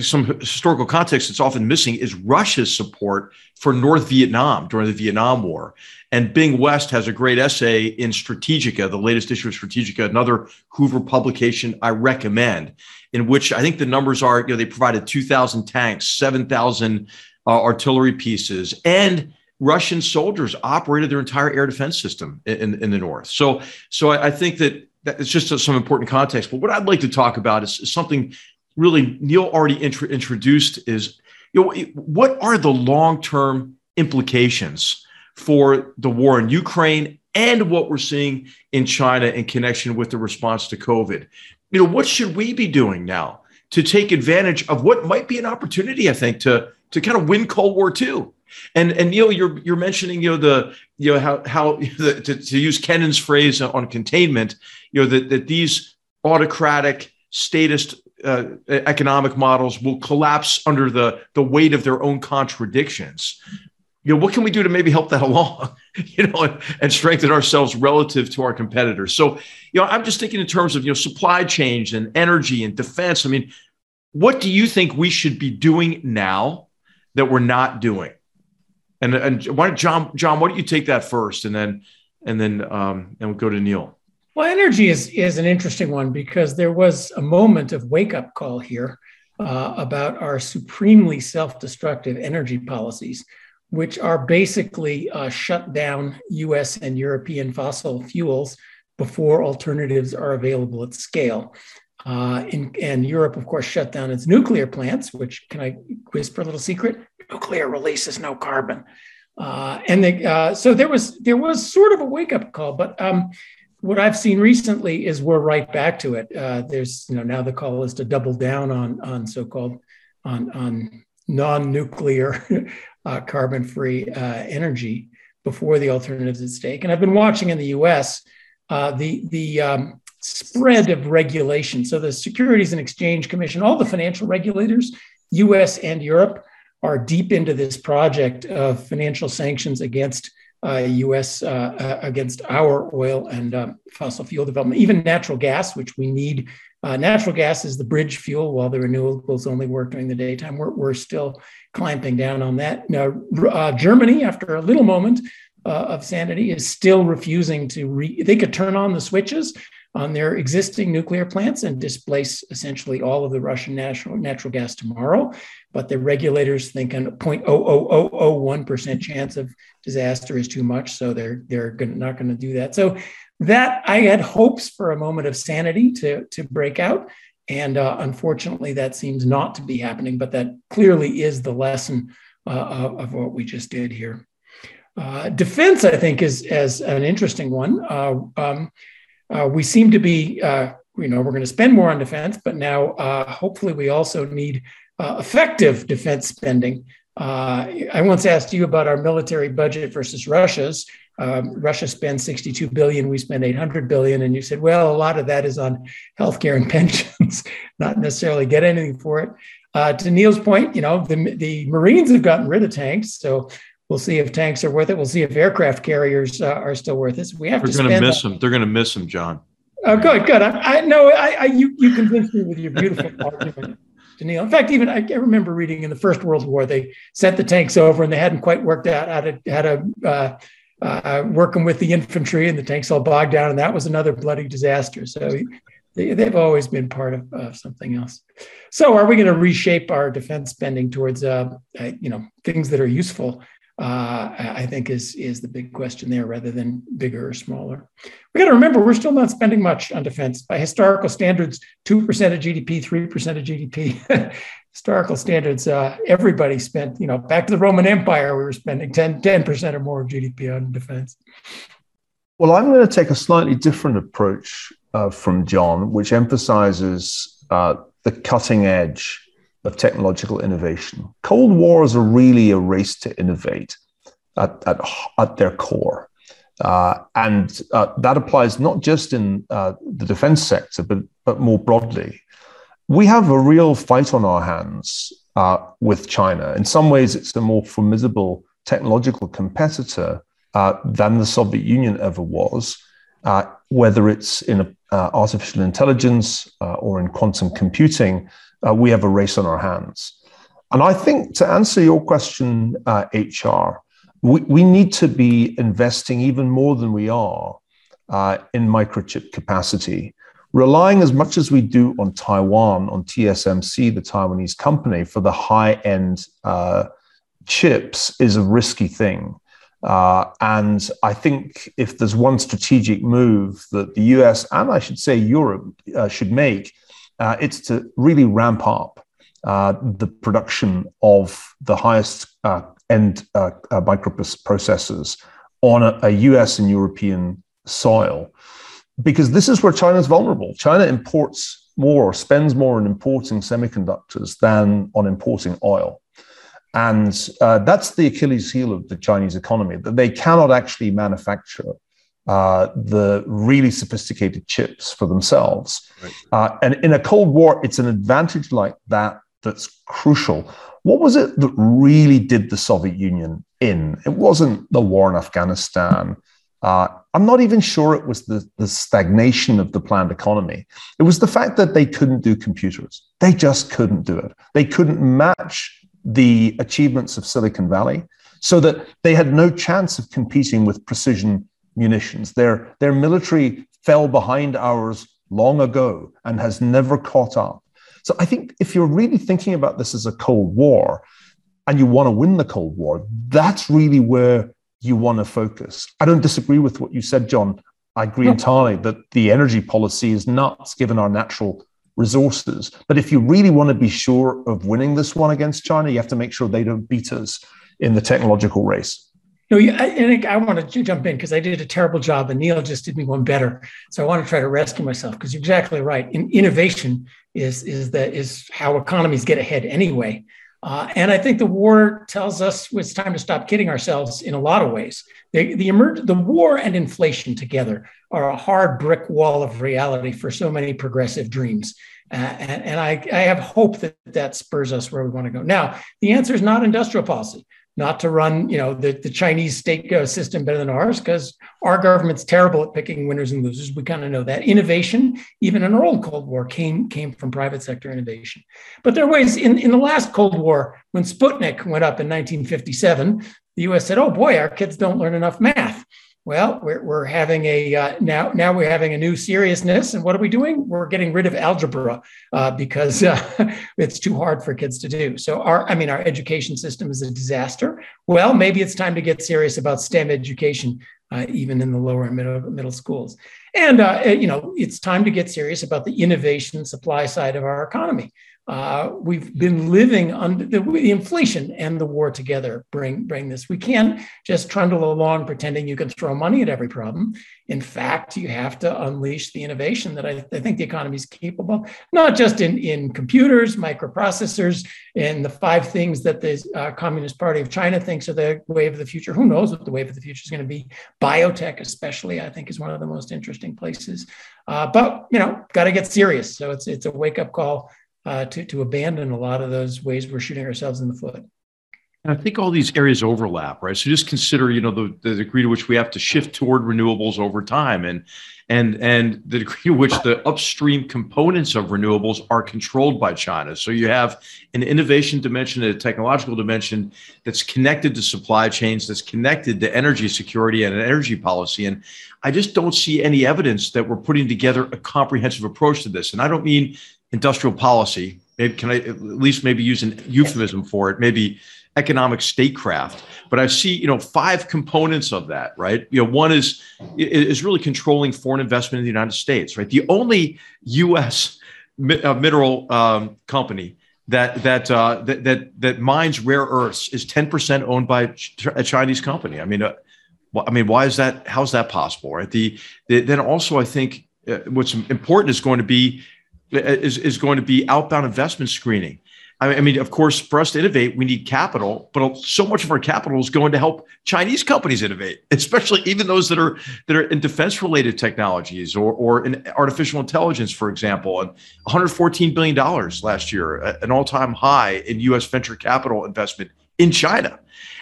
some historical context that's often missing is Russia's support for North Vietnam during the Vietnam War. And Bing West has a great essay in Strategika, the latest issue of Strategika, another Hoover publication I recommend, in which I think the numbers are, you know, they provided 2,000 tanks, 7,000 uh, artillery pieces, and Russian soldiers operated their entire air defense system in, in the north. So, so I, I think that it's just some important context. But what I'd like to talk about is something really Niall already intro- introduced is you know what are the long-term implications for the war in Ukraine and what we're seeing in China in connection with the response to COVID. You know, what should we be doing now to take advantage of what might be an opportunity, I think, to to kind of win Cold War II? And and Niall, you're you're mentioning you know the you know how how the, to, to use Kennan's phrase on containment, you know that that these autocratic statist uh, economic models will collapse under the the weight of their own contradictions. You know, what can we do to maybe help that along? You know, and, and strengthen ourselves relative to our competitors. So, you know, I'm just thinking in terms of you know supply chains and energy and defense. I mean, what do you think we should be doing now that we're not doing? And and why John John, why don't you take that first, and then and then um, and we'll go to Niall. Well, energy is, is an interesting one because there was a moment of wake up call here uh, about our supremely self destructive energy policies, which are basically uh, shut down US and European fossil fuels before alternatives are available at scale. Uh, in, and Europe, of course, shut down its nuclear plants, which can I whisper a little secret? Nuclear releases no carbon. Uh, and uh, so there was there was sort of a wake up call, but um, what I've seen recently is we're right back to it. Uh, there's you know now the call is to double down on on so called on on non nuclear uh, carbon free uh, energy before the alternatives at stake. And I've been watching in the U.S. the the um, spread of regulation. So the Securities and Exchange Commission, all the financial regulators, US and Europe, are deep into this project of financial sanctions against uh, US, uh, uh, against our oil and um, fossil fuel development, even natural gas, which we need. Uh, natural gas is the bridge fuel while the renewables only work during the daytime. We're, we're still clamping down on that. Now, uh, Germany, after a little moment uh, of sanity, is still refusing to, re- they could turn on the switches, on their existing nuclear plants and displace essentially all of the Russian natural, natural gas tomorrow. But the regulators think a 0.00001% chance of disaster is too much. So they're, they're gonna, not going to do that. So that I had hopes for a moment of sanity to, to break out. And uh, unfortunately, that seems not to be happening, but that clearly is the lesson uh, of, what we just did here. Uh, defense, I think, is as an interesting one. Uh, um, uh, we seem to be, uh, you know, we're going to spend more on defense, but now uh, hopefully we also need uh, effective defense spending. Uh, I once asked you about our military budget versus Russia's. Um, Russia spends 62 billion, we spend 800 billion, and you said, well, a lot of that is on healthcare and pensions, not necessarily get anything for it. Uh, to Niall's point, you know, the, the Marines have gotten rid of tanks, so We'll see if tanks are worth it. We'll see if aircraft carriers uh, are still worth it. So we have They're to. They're going to miss them. They're going to miss them, John. Oh, good, good. I, I know. I, I, you, you convinced me with your beautiful argument, Daniil. In fact, even I, I remember reading in the First World War, they sent the tanks over and they hadn't quite worked out how to how to uh, uh, working with the infantry, and the tanks all bogged down, and that was another bloody disaster. So they, have always been part of uh, something else. So, are we going to reshape our defense spending towards, uh, uh, you know, things that are useful uh, I think is is the big question there, rather than bigger or smaller. We got to remember we're still not spending much on defense by historical standards. Two percent of GDP, three percent of GDP. historical standards, uh, everybody spent. You know, back to the Roman Empire, we were spending 10 percent or more of GDP on defense. Well, I'm going to take a slightly different approach uh, from John, which emphasizes uh, the cutting edge of technological innovation. Cold wars are really a race to innovate at, at, at their core. Uh, and uh, that applies not just in uh, the defense sector, but, but more broadly. We have a real fight on our hands uh, with China. In some ways, it's a more formidable technological competitor uh, than the Soviet Union ever was, uh, whether it's in artificial intelligence or in quantum computing uh, we have a race on our hands. And I think to answer your question, uh, HR, we, we need to be investing even more than we are uh, in microchip capacity, relying as much as we do on Taiwan, on TSMC, the Taiwanese company, for the high end uh, chips is a risky thing. Uh, and I think if there's one strategic move that the US and I should say Europe uh, should make, uh, it's to really ramp up uh, the production of the highest uh, end uh, microprocessors on a, a, US and European soil, because this is where China is vulnerable. China imports more, or spends more on importing semiconductors than on importing oil. And uh, that's the Achilles heel of the Chinese economy, that they cannot actually manufacture uh, the really sophisticated chips for themselves. Right. Uh, and in a Cold War, it's an advantage like that that's crucial. What was it that really did the Soviet Union in? It wasn't the war in Afghanistan. Uh, I'm not even sure it was the, the stagnation of the planned economy. It was the fact that they couldn't do computers. They just couldn't do it. They couldn't match the achievements of Silicon Valley so that they had no chance of competing with precision munitions. Their, their military fell behind ours long ago and has never caught up. So I think if you're really thinking about this as a Cold War and you want to win the Cold War, that's really where you want to focus. I don't disagree with what you said, John. I agree entirely that the energy policy is nuts given our natural resources. But if you really want to be sure of winning this one against China, you have to make sure they don't beat us in the technological race. No, I, I, I want to jump in because I did a terrible job and Niall just did me one better. So I want to try to rescue myself because you're exactly right. In, innovation is is that is how economies get ahead anyway. Uh, and I think the war tells us it's time to stop kidding ourselves in a lot of ways. The, the, emerg- the war and inflation together are a hard brick wall of reality for so many progressive dreams. Uh, and, and I, I have hope that that spurs us where we want to go. Now, the answer is not industrial policy not to run, you know, the, the Chinese state uh, system better than ours because our government's terrible at picking winners and losers. We kind of know that. Innovation, even in our old Cold War, came, came from private sector innovation. But there are ways in, in the last Cold War, when Sputnik went up in 1957, the US said, oh boy, our kids don't learn enough math. Well, we're, we're having a uh, now now we're having a new seriousness, and what are we doing? We're getting rid of algebra uh, because uh, it's too hard for kids to do. So our I mean our education system is a disaster. Well, maybe it's time to get serious about STEM education, uh, even in the lower and middle middle schools. And uh, you know it's time to get serious about the innovation supply side of our economy. Uh, we've been living under the, the, inflation and the war together bring bring this. We can't just trundle along pretending you can throw money at every problem. In fact, you have to unleash the innovation that I, I think the economy is capable, not just in, in computers, microprocessors, and the five things that the uh, Communist Party of China thinks are the wave of the future. Who knows what the wave of the future is going to be? Biotech, especially, I think, is one of the most interesting places. Uh, but you know, got to get serious. So it's it's a wake up call uh, to, to abandon a lot of those ways we're shooting ourselves in the foot. And I think all these areas overlap, right? So just consider, you know, the, the degree to which we have to shift toward renewables over time, and and and the degree to which the upstream components of renewables are controlled by China. So you have an innovation dimension, a technological dimension that's connected to supply chains, that's connected to energy security and an energy policy. And I just don't see any evidence that we're putting together a comprehensive approach to this. And I don't mean industrial policy. Maybe can I at least maybe use an euphemism for it? Maybe economic statecraft. But I see, you know, five components of that, right? You know, one is is really controlling foreign investment in the United States, right? The only U.S. Uh, mineral um, company that that, uh, that that that mines rare earths is ten percent owned by a Chinese company. I mean, uh, I mean, why is that? How's that possible, right? The, the then also, I think uh, what's important is going to be is, is going to be outbound investment screening. I mean, of course, for us to innovate, we need capital, but so much of our capital is going to help Chinese companies innovate, especially even those that are that are in defense-related technologies or or in artificial intelligence, for example. And 114 billion dollars last year, an all-time high in U.S. venture capital investment in China,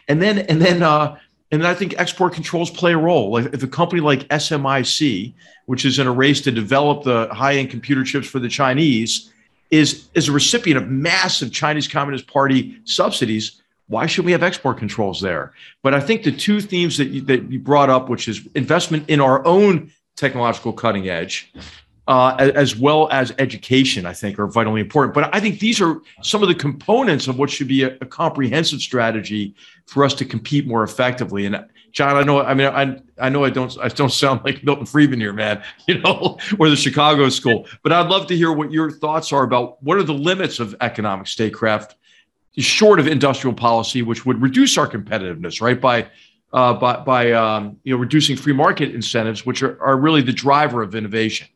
and then and then uh, and I think export controls play a role. Like if a company like SMIC, which is in a race to develop the high-end computer chips for the Chinese, is is a recipient of massive Chinese Communist Party subsidies, why should we have export controls there? But I think the two themes that you, that you brought up, which is investment in our own technological cutting edge uh, as well as education, I think, are vitally important. But I think these are some of the components of what should be a, a, comprehensive strategy for us to compete more effectively. And John, I know, I mean, I, I know I don't, I don't sound like Milton Friedman here, man, you know, or the Chicago School. But I'd love to hear what your thoughts are about what are the limits of economic statecraft, short of industrial policy, which would reduce our competitiveness, right? By uh, by, by um, you know reducing free market incentives, which are, are really the driver of innovation.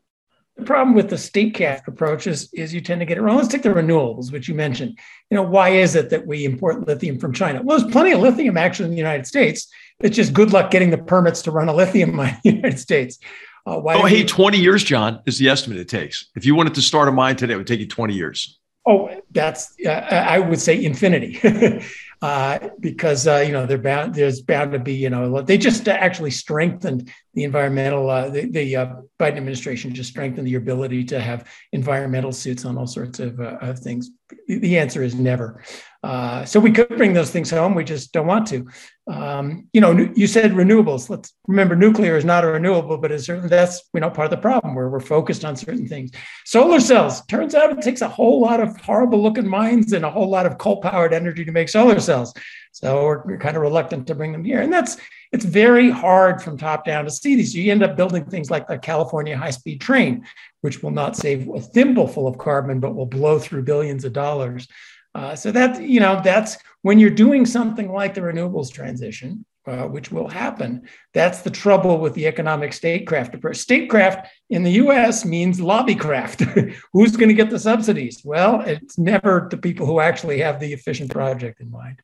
The problem with the state statecraft approach is, is you tend to get it wrong. Let's take the renewables, which you mentioned. You know, why is it that we import lithium from China? Well, there's plenty of lithium actually in the United States. It's just good luck getting the permits to run a lithium mine in the United States. Uh, oh, hey, 20 years, John, is the estimate it takes. If you wanted to start a mine today, it would take you 20 years. Oh, that's, uh, I would say infinity. uh, because uh, you know they're bound. There's bound to be you know they just actually strengthened the environmental. Uh, the, the uh, Biden administration just strengthened the ability to have environmental suits on all sorts of, uh, of things. The answer is never. Uh, so we could bring those things home. We just don't want to. Um, you know, you said renewables. Let's remember, nuclear is not a renewable, but it's certainly that's you know part of the problem where we're focused on certain things. Solar cells. Turns out it takes a whole lot of horrible looking mines and a whole lot of coal powered energy to make solar cells. So we're, we're kind of reluctant to bring them here, and that's it's very hard from top down to see these. You end up building things like the California high speed train, which will not save a thimbleful of carbon, but will blow through billions of dollars. Uh, so that you know that's when you're doing something like the renewables transition, uh, which will happen. That's the trouble with the economic statecraft approach. Statecraft in the US means lobbycraft. Who's going to get the subsidies? Well, it's never the people who actually have the efficient project in mind.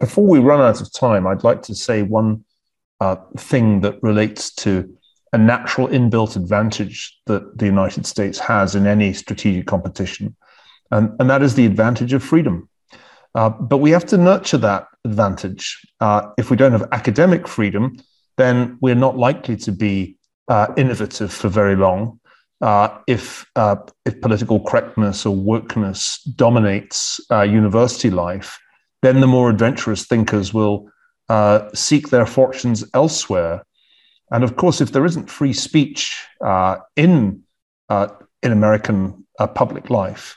Before we run out of time, I'd like to say one uh, thing that relates to a natural inbuilt advantage that the United States has in any strategic competition, and, and that is the advantage of freedom. Uh, but we have to nurture that advantage. Uh, if we don't have academic freedom, then we're not likely to be uh, innovative for very long. Uh, if uh, if political correctness or wokeness dominates uh, university life, then the more adventurous thinkers will uh, seek their fortunes elsewhere. And of course, if there isn't free speech uh, in uh, in American public life,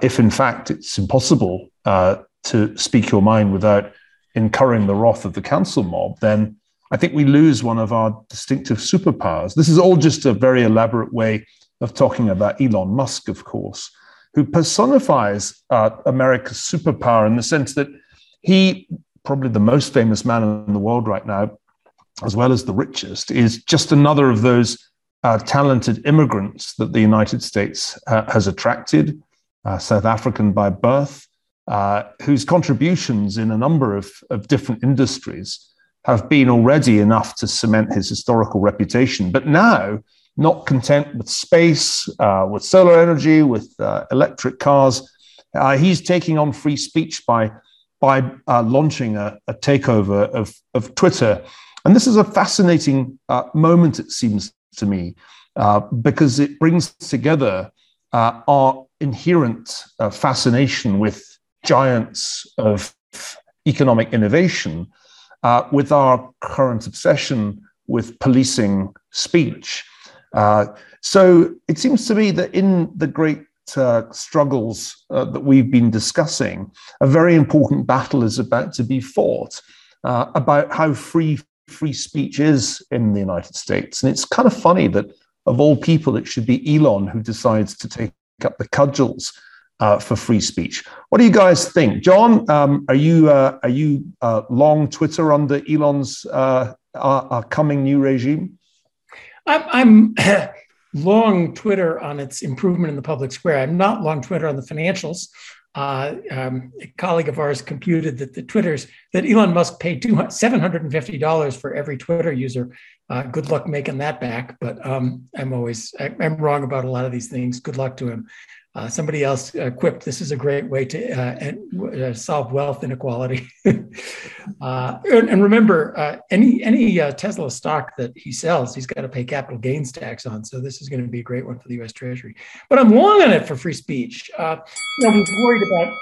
if in fact it's impossible uh, to speak your mind without incurring the wrath of the cancel mob, then I think we lose one of our distinctive superpowers. This is all just a very elaborate way of talking about Elon Musk, of course, who personifies uh, America's superpower in the sense that he, probably the most famous man in the world right now, as well as the richest, is just another of those uh, talented immigrants that the United States uh, has attracted, uh, South African by birth, uh, whose contributions in a number of, of different industries have been already enough to cement his historical reputation. But now, not content with space, uh, with solar energy, with uh, electric cars, uh, he's taking on free speech by, by uh, launching a, a, takeover of, of Twitter. And this is a fascinating uh, moment, it seems to me, because it brings together our inherent fascination with giants of economic innovation uh, with our current obsession with policing speech. Uh, so it seems to me that in the great uh, struggles uh, that we've been discussing, a very important battle is about to be fought uh, about how free free speech is in the United States. And it's kind of funny that of all people, it should be Elon who decides to take up the cudgels uh, for free speech. What do you guys think, John? Um, are you uh, are you uh, long Twitter under Elon's uh, coming new regime? I'm, I'm long Twitter on its improvement in the public square. I'm not long Twitter on the financials. Uh, um, a colleague of ours computed that the Twitters that Elon Musk paid $750 for every Twitter user. Uh, good luck making that back. But um, I'm always I, am wrong about a lot of these things. Good luck to him. Uh, somebody else quipped, this is a great way to uh, uh solve wealth inequality. Uh, and, and, remember, uh, any any uh, Tesla stock that he sells, he's got to pay capital gains tax on. So this is going to be a great one for the U.S. Treasury. But I'm long on it for free speech. you know, we're worried about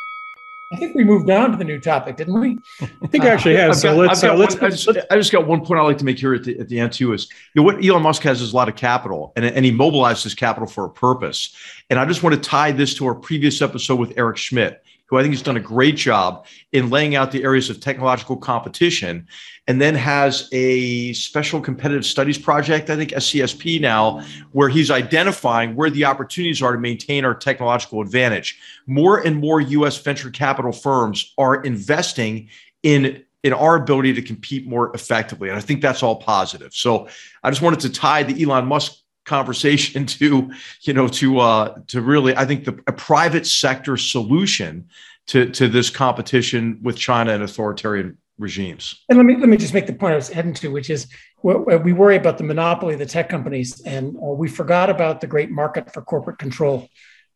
I think we moved on to the new topic, didn't we? I think I actually have. so let's, uh, let's, one, I, just, I, just, got one point I'd like to make here at the, at the end too is you know, what Elon Musk has is a lot of capital and, and he mobilized his capital for a purpose. And I just want to tie this to our previous episode with Eric Schmidt who I think has done a great job in laying out the areas of technological competition, and then has a special competitive studies project, I think SCSP now, where he's identifying where the opportunities are to maintain our technological advantage. More and more US venture capital firms are investing in in our ability to compete more effectively. And I think that's all positive. So I just wanted to tie the Elon Musk conversation to you know to uh to really i think the a private sector solution to to this competition with china and authoritarian regimes and let me let me just make the point i was heading to which is we worry about the monopoly of the tech companies and uh, we forgot about the great market for corporate control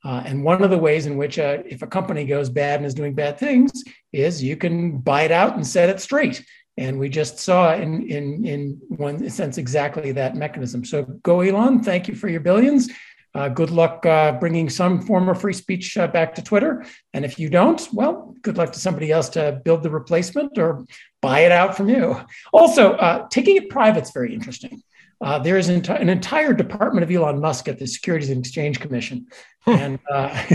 uh, and one of the ways in which uh, if a company goes bad and is doing bad things is you can buy it out and set it straight and we just saw in, in, in one sense exactly that mechanism. So go Elon, thank you for your billions. Uh, good luck uh, bringing some form of free speech uh, back to Twitter. And if you don't, well, good luck to somebody else to build the replacement or buy it out from you. Also, uh, taking it private is very interesting. Uh, there is an, an, entire department of Elon Musk at the Securities and Exchange Commission. Hmm. And, uh,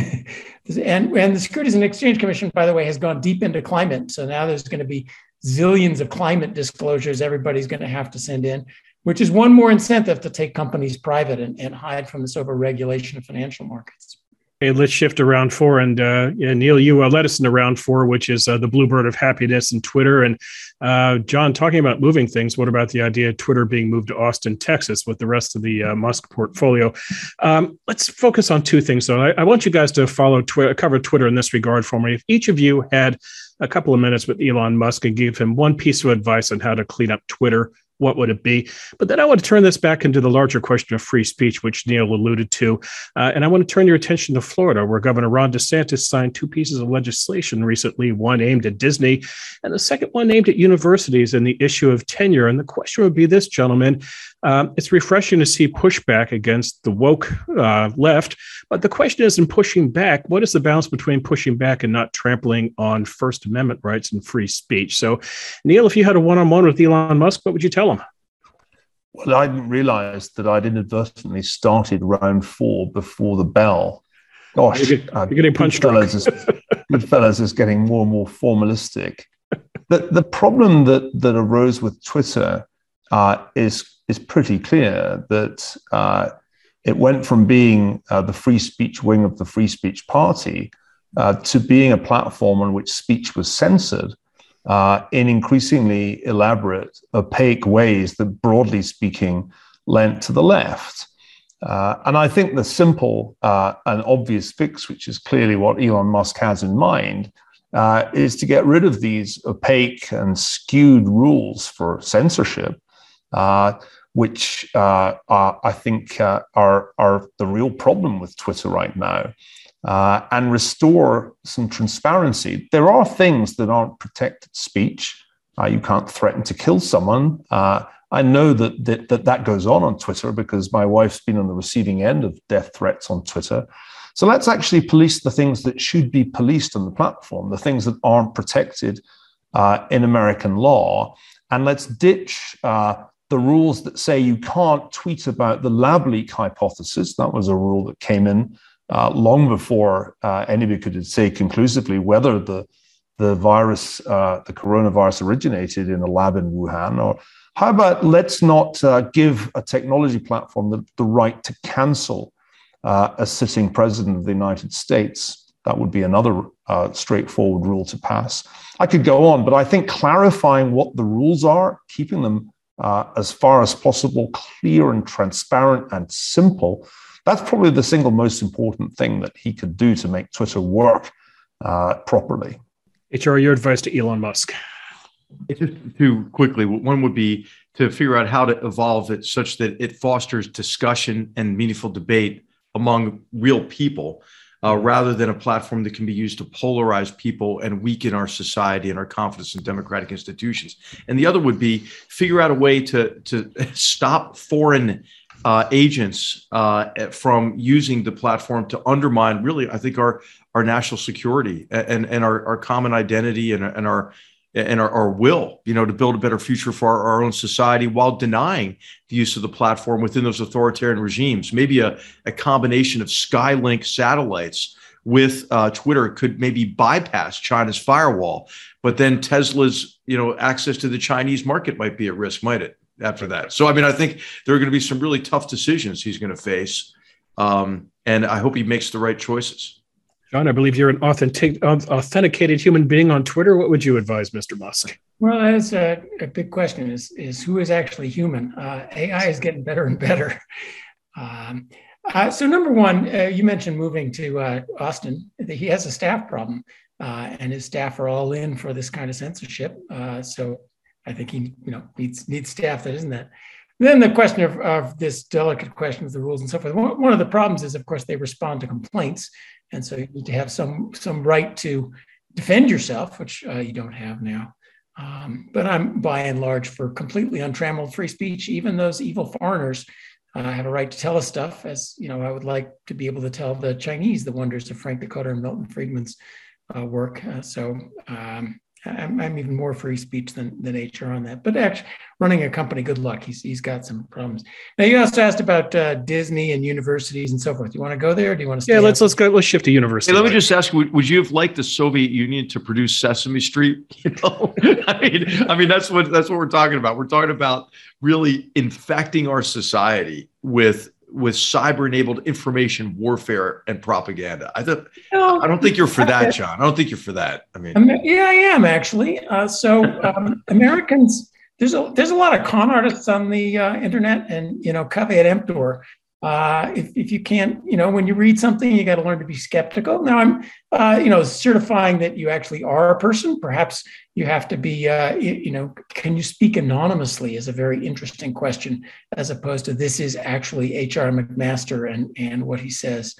and, and the Securities and Exchange Commission, by the way, has gone deep into climate. So now there's going to be zillions of climate disclosures everybody's going to have to send in, which is one more incentive to take companies private and, and hide from this overregulation of financial markets. Okay, let's shift to round four. And uh, yeah, Niall, you uh, led us into round four, which is uh, the bluebird of happiness and Twitter. And uh, John, talking about moving things, what about the idea of Twitter being moved to Austin, Texas, with the rest of the uh, Musk portfolio? Um, let's focus on two things, though. I, I want you guys to follow Twitter, cover Twitter in this regard for me. If each of you had a couple of minutes with Elon Musk and gave him one piece of advice on how to clean up Twitter what would it be? But then I want to turn this back into the larger question of free speech, which Niall alluded to. Uh, and I want to turn your attention to Florida, where Governor Ron DeSantis signed two pieces of legislation recently, one aimed at Disney and the second one aimed at universities and the issue of tenure. And the question would be this, gentlemen um, it's refreshing to see pushback against the woke uh, left. But the question is in pushing back, what is the balance between pushing back and not trampling on First Amendment rights and free speech? So, Niall, if you had a one on one with Elon Musk, what would you tell? Well, I didn't realize that I'd inadvertently started round four before the bell. Gosh, you're, get, uh, you're getting punched. GoodFellows is, GoodFellows is getting more and more formalistic. The, the problem that, that arose with Twitter uh, is is pretty clear that uh, it went from being uh, the free speech wing of the free speech party uh, to being a platform on which speech was censored uh, in increasingly elaborate, opaque ways that, broadly speaking, lent to the left. Uh, and I think the simple uh, and obvious fix, which is clearly what Elon Musk has in mind, is to get rid of these opaque and skewed rules for censorship uh, which uh, are, I think uh, are, are the real problem with Twitter right now, uh, and restore some transparency. There are things that aren't protected speech. Uh, you can't threaten to kill someone. Uh, I know that, that, that that goes on on Twitter because my wife's been on the receiving end of death threats on Twitter. So let's actually police the things that should be policed on the platform, the things that aren't protected uh, in American law, and let's ditch uh, the rules that say you can't tweet about the lab leak hypothesis. That was a rule that came in uh, long before uh, anybody could say conclusively whether the the virus, uh, the coronavirus, originated in a lab in Wuhan. Or how about let's not uh, give a technology platform the, the right to cancel uh, a sitting president of the United States? That would be another uh, straightforward rule to pass. I could go on, but I think clarifying what the rules are, keeping them uh, as far as possible, clear and transparent and simple. That's probably the single most important thing that he could do to make Twitter work uh, properly. HR, your advice to Elon Musk? It's just too quickly. One would be to figure out how to evolve it such that it fosters discussion and meaningful debate among real people uh, rather than a platform that can be used to polarize people and weaken our society and our confidence in democratic institutions. And the other would be figure out a way to to stop foreign uh, agents uh, from using the platform to undermine really, I think, our our national security and and our, our common identity and, and our and our, our, will, you know, to build a better future for our, our, own society while denying the use of the platform within those authoritarian regimes. Maybe a, a combination of Starlink satellites with uh, Twitter could maybe bypass China's firewall, but then Tesla's, you know, access to the Chinese market might be at risk, might it? After that, so I mean, I think there are going to be some really tough decisions he's going to face, um, and I hope he makes the right choices. John, I believe you're an authentic, authenticated human being on Twitter. What would you advise, Mr. Musk? Well, that's a, a big question: is is who is actually human? Uh, AI is getting better and better. Um, uh, so, number one, uh, you mentioned moving to uh, Austin. He has a staff problem, uh, and his staff are all in for this kind of censorship. Uh, so, I think he, you know, needs needs staff that isn't that. Then the question of, of this delicate question of the rules and so forth. One of the problems is, of course, they respond to complaints, and so you need to have some some right to defend yourself, which uh, you don't have now. Um, but I'm by and large for completely untrammeled free speech. Even those evil foreigners uh, have a right to tell us stuff, as you know. I would like to be able to tell the Chinese the wonders of Frank Dikötter and Milton Friedman's uh, work. Uh, so um, I'm, I'm, even more free speech than, than HR on that. But actually, running a company, good luck. He's, he's got some problems. Now, you also asked about uh, Disney and universities and so forth. Do you want to go there? do you want to? yeah, let's let's go. Let's shift to university. Hey, let me just ask: would, would you have liked the Soviet Union to produce Sesame Street? You know, I mean, I mean that's what that's what we're talking about. We're talking about really infecting our society with with cyber enabled information warfare and propaganda. I thought no, I don't think you're for that, John. I don't think you're for that. I mean, yeah, I am actually. Uh, so um, Americans, there's a there's a lot of con artists on the uh, internet, and you know, caveat emptor uh, if, if you can't, you know, when you read something, you got to learn to be skeptical. Now, I'm, uh, you know, certifying that you actually are a person. Perhaps you have to be, uh, you, know, can you speak anonymously is a very interesting question, as opposed to this is actually H.R. McMaster and and what he says.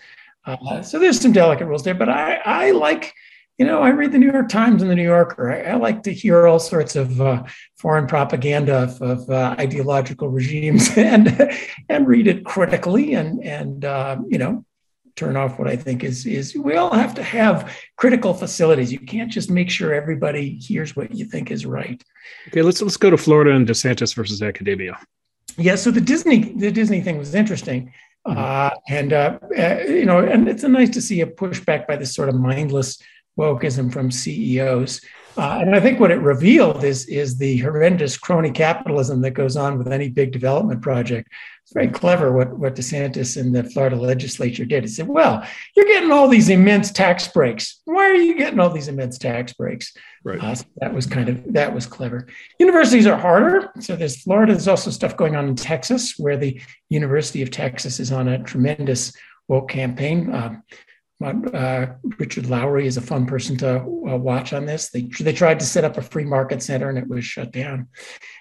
Uh, so there's some delicate rules there, but I I like you know, I read the New York Times and the New Yorker. I, I like to hear all sorts of uh, foreign propaganda of, of uh, ideological regimes and and read it critically and and uh, you know turn off what I think is is we all have to have critical facilities. You can't just make sure everybody hears what you think is right. Okay, let's let's go to Florida and DeSantis versus academia. Yeah, so the Disney the Disney thing was interesting. Mm-hmm. Uh, and uh, uh, you know, and it's nice to see a pushback by this sort of mindless wokeism from CEOs. Uh, and I think what it revealed is, is the horrendous crony capitalism that goes on with any big development project. It's very clever what, what DeSantis and the Florida legislature did. He said, well, you're getting all these immense tax breaks. Why are you getting all these immense tax breaks? Right. Uh, so that was kind of, that was clever. Universities are harder. So there's Florida. There's also stuff going on in Texas where the University of Texas is on a tremendous woke campaign. Um, uh, Richard Lowry is a fun person to uh, watch on this. They, they tried to set up a free market center and it was shut down.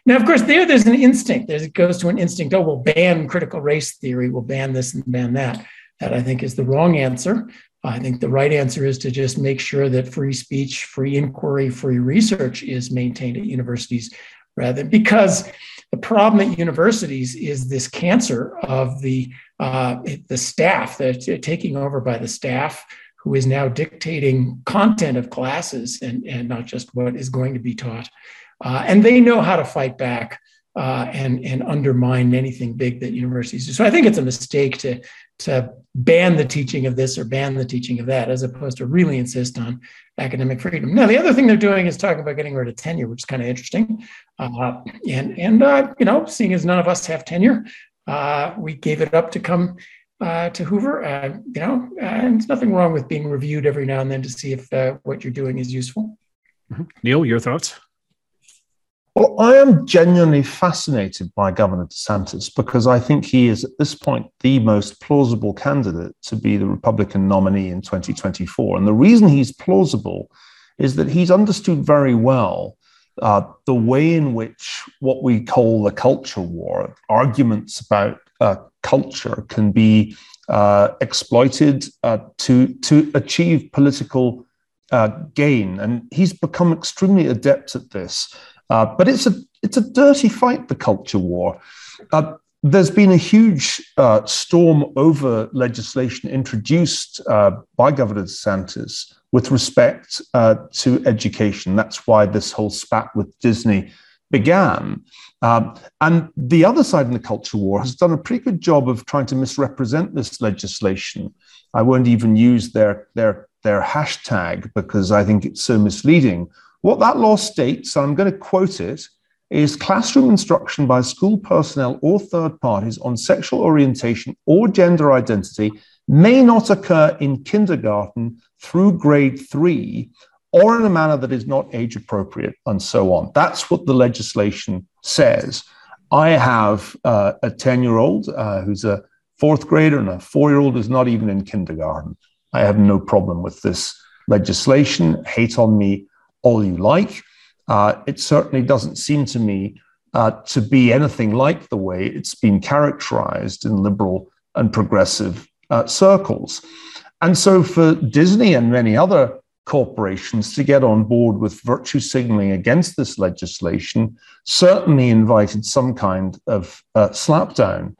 Now, of course, there there's an instinct. There's, it goes to an instinct. Oh, we'll ban critical race theory. We'll ban this and ban that. That I think is the wrong answer. I think the right answer is to just make sure that free speech, free inquiry, free research is maintained at universities rather than because the problem at universities is this cancer of the uh, the staff that's taking over by the staff who is now dictating content of classes and, and not just what is going to be taught. Uh, and they know how to fight back uh, and, and undermine anything big that universities do. So I think it's a mistake to, to ban the teaching of this or ban the teaching of that, as opposed to really insist on academic freedom. Now, the other thing they're doing is talking about getting rid of tenure, which is kind of interesting. Uh, and, and uh, you know, seeing as none of us have tenure, uh, we gave it up to come uh, to Hoover. Uh, you know, and there's nothing wrong with being reviewed every now and then to see if uh, what you're doing is useful. Mm-hmm. Niall, your thoughts? Well, I am genuinely fascinated by Governor DeSantis because I think he is at this point the most plausible candidate to be the Republican nominee in 2024. And the reason he's plausible is that he's understood very well uh, the way in which what we call the culture war, arguments about uh, culture, can be uh, exploited uh, to, to achieve political uh, gain. And he's become extremely adept at this. Uh, but it's a, it's a dirty fight, the culture war. there's been a huge storm over legislation introduced by Governor DeSantis with respect uh, to education. That's why this whole spat with Disney began. Um, and the other side in the culture war has done a pretty good job of trying to misrepresent this legislation. I won't even use their, their, their hashtag because I think it's so misleading. What that law states, and I'm going to quote it, is classroom instruction by school personnel or third parties on sexual orientation or gender identity may not occur in kindergarten through grade three or in a manner that is not age appropriate, and so on. That's what the legislation says. I have uh, a 10 year old uh, who's a fourth grader and a four year old who's not even in kindergarten. I have no problem with this legislation. Hate on me all you like. Uh, it certainly doesn't seem to me uh, to be anything like the way it's been characterized in liberal and progressive uh, circles. And so, for Disney and many other corporations to get on board with virtue signaling against this legislation certainly invited some kind of uh, slapdown.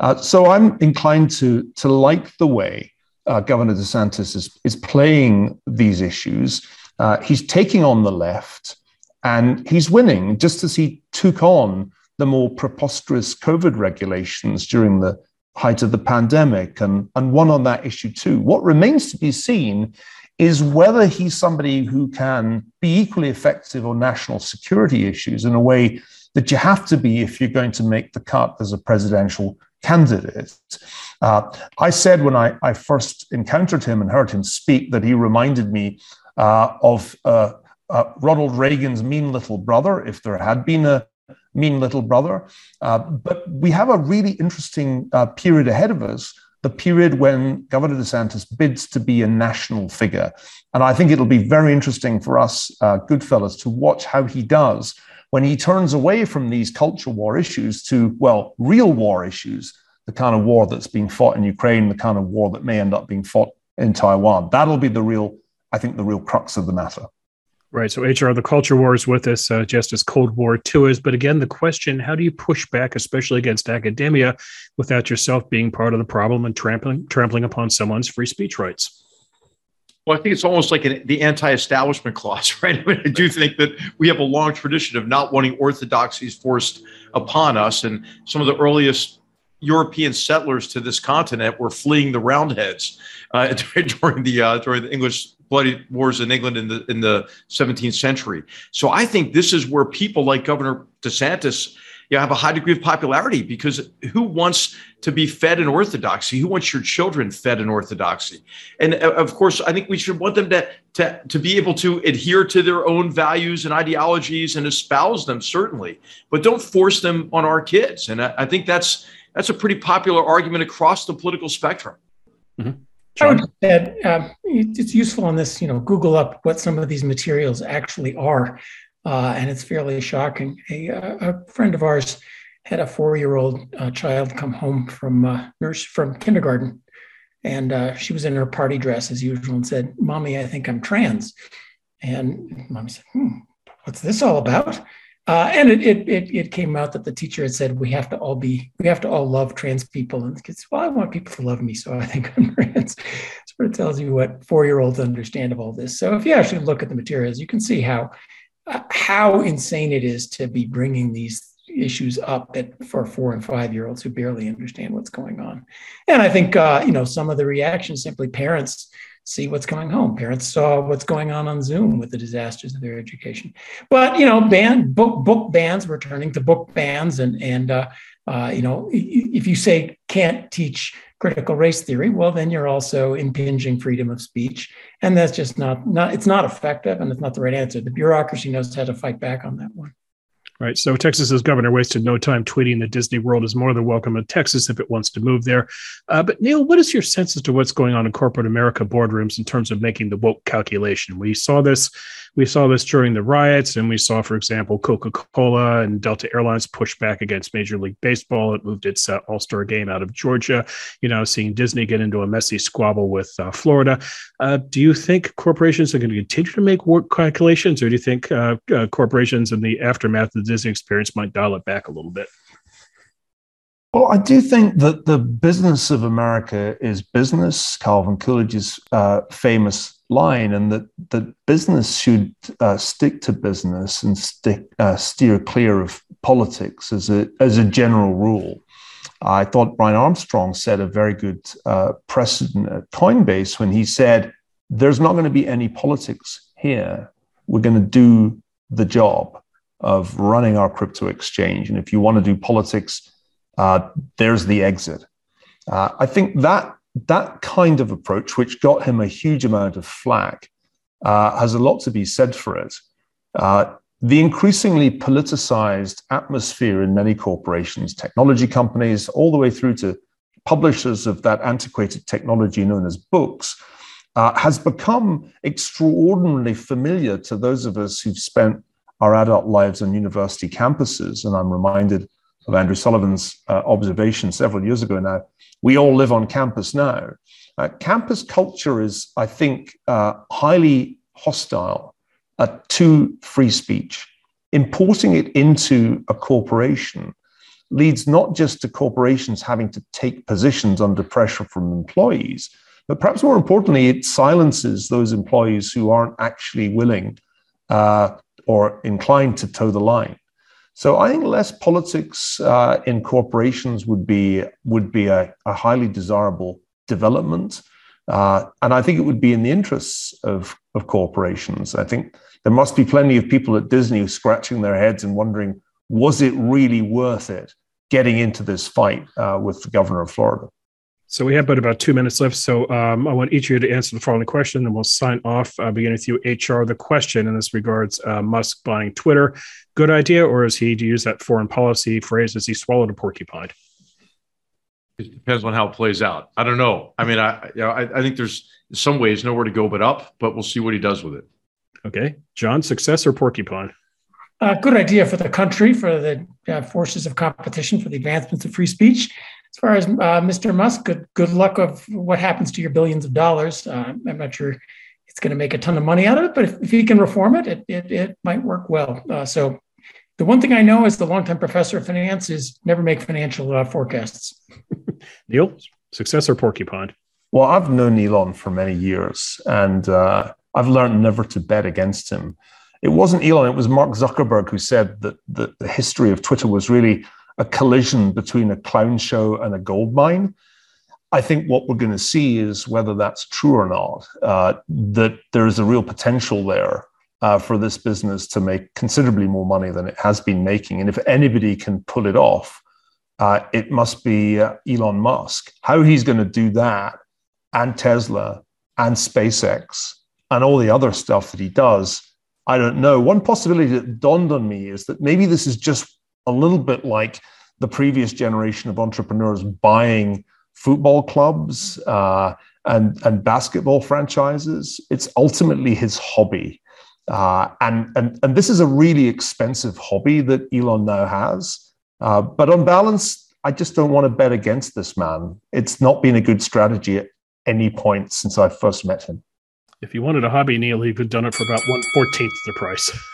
Uh, so, I'm inclined to, to like the way uh, Governor DeSantis is, is playing these issues. Uh, he's taking on the left and he's winning, just as he took on the more preposterous COVID regulations during the height of the pandemic and, and won on that issue too. What remains to be seen is whether he's somebody who can be equally effective on national security issues in a way that you have to be if you're going to make the cut as a presidential candidate. Uh, I said when I, I, first encountered him and heard him speak that he reminded me of uh, uh Ronald Reagan's mean little brother, if there had been a mean little brother. Uh, but we have a really interesting uh, period ahead of us the period when Governor DeSantis bids to be a national figure. And I think it'll be very interesting for us, uh, GoodFellows, to watch how he does when he turns away from these culture war issues to, well, real war issues, the kind of war that's being fought in Ukraine, the kind of war that may end up being fought in Taiwan. That'll be the real, I think, the real crux of the matter. Right. So HR, the culture war is with us, uh, just as Cold War II is. But again, the question: How do you push back, especially against academia, without yourself being part of the problem and trampling trampling upon someone's free speech rights? Well, I think it's almost like an, the anti-establishment clause, right? I, mean, I do think that we have a long tradition of not wanting orthodoxies forced upon us, and some of the earliest European settlers to this continent were fleeing the Roundheads uh, during the uh, during the English bloody wars in England in the in the 17th century. So I think this is where people like Governor DeSantis you know, have a high degree of popularity because who wants to be fed in orthodoxy? Who wants your children fed in orthodoxy? And uh, of course, I think we should want them to, to, to be able to adhere to their own values and ideologies and espouse them, certainly, but don't force them on our kids. And I, I think that's that's a pretty popular argument across the political spectrum. Mm-hmm. I would add, um, it's useful on this, you know, Google up what some of these materials actually are. Uh, and it's fairly shocking. A, a, friend of ours had a four-year-old uh, child come home from uh, nurse from kindergarten, and uh, she was in her party dress as usual and said, "Mommy, I think I'm trans." And mom said, hmm, "What's this all about?" Uh, and it, it, it it came out that the teacher had said we have to all be we have to all love trans people and the kids well I want people to love me so I think I'm trans. Sort of tells you what four year olds understand of all this. So if you actually look at the materials, you can see how uh, how insane it is to be bringing these issues up at, for four and five year olds who barely understand what's going on. And I think uh, you know some of the reactions simply parents see what's going home. Parents saw what's going on on Zoom with the disasters of their education. But you know, ban book book bans, returning to book bans, and and uh, uh, you know, if you say can't teach critical race theory, well, then you're also impinging freedom of speech, and that's just not not it's not effective, and it's not the right answer. The bureaucracy knows how to fight back on that one. Right. So Texas's governor wasted no time tweeting that Disney World is more than welcome in Texas if it wants to move there. Uh, but Niall, what is your sense as to what's going on in corporate America boardrooms in terms of making the woke calculation? We saw this we saw this during the riots, and we saw, for example, Coca Cola and Delta Airlines push back against Major League Baseball. It moved its uh, All Star game out of Georgia. You know, seeing Disney get into a messy squabble with uh, Florida. Uh, do you think corporations are going to continue to make work calculations, or do you think uh, uh, corporations in the aftermath of the Disney experience might dial it back a little bit? Well, I do think that the business of America is business. Calvin Coolidge's uh, famous line, and that that business should uh, stick to business and stick uh, steer clear of politics as a as a general rule. I thought Brian Armstrong set a very good uh, precedent at Coinbase when he said, "There's not going to be any politics here. We're going to do the job of running our crypto exchange, and if you want to do politics, uh, there's the exit." Uh, I think that that kind of approach, which got him a huge amount of flack, uh, has a lot to be said for it. Uh, the increasingly politicized atmosphere in many corporations, technology companies, all the way through to publishers of that antiquated technology known as books, uh, has become extraordinarily familiar to those of us who've spent our adult lives on university campuses. And I'm reminded of Andrew Sullivan's uh, observation several years ago now we all live on campus now. Uh, campus culture is, I think, uh, highly hostile to free speech. Importing it into a corporation leads not just to corporations having to take positions under pressure from employees, But perhaps more importantly, it silences those employees who aren't actually willing uh, or inclined to toe the line. So I think less politics uh, in corporations would be would be a, a highly desirable development, uh, and I think it would be in the interests of of corporations. I think there must be plenty of people at Disney scratching their heads and wondering, was it really worth it getting into this fight uh, with the governor of Florida? So we have but about two minutes left. So um, I want each of you to answer the following question, and we'll sign off. Uh, beginning with you, HR. The question in this regards: uh, Musk buying Twitter, good idea, or is he to use that foreign policy phrase? Has he swallowed a porcupine? It depends on how it plays out. I don't know. I mean, I you know, I, I think there's some ways nowhere to go but up, but we'll see what he does with it. Okay, John, success or porcupine? Uh, good idea for the country, for the uh, forces of competition, for the advancements of free speech as far as uh, Mr. Musk, good, good luck of what happens to your billions of dollars. Uh, I'm not sure it's going to make a ton of money out of it, but if, if he can reform it, it, it, it might work well. Uh, so the one thing I know as the longtime professor of finance is never make financial uh, forecasts. Niall, success or porcupine? Well, I've known Elon for many years, and uh, I've learned never to bet against him. It wasn't Elon, it was Mark Zuckerberg who said that, that the history of Twitter was really a collision between a clown show and a gold mine. I think what we're going to see is whether that's true or not, uh, that there is a real potential there uh, for this business to make considerably more money than it has been making. And if anybody can pull it off, uh, it must be uh, Elon Musk. How he's going to do that, and Tesla, and SpaceX, and all the other stuff that he does, I don't know. One possibility that dawned on me is that maybe this is just a little bit like the previous generation of entrepreneurs buying football clubs uh, and and basketball franchises. It's ultimately his hobby, uh, and and and this is a really expensive hobby that Elon now has. Uh, but on balance, I just don't want to bet against this man. It's not been a good strategy at any point since I first met him. If he wanted a hobby, Niall, he could have done it for about one fourteenth the price.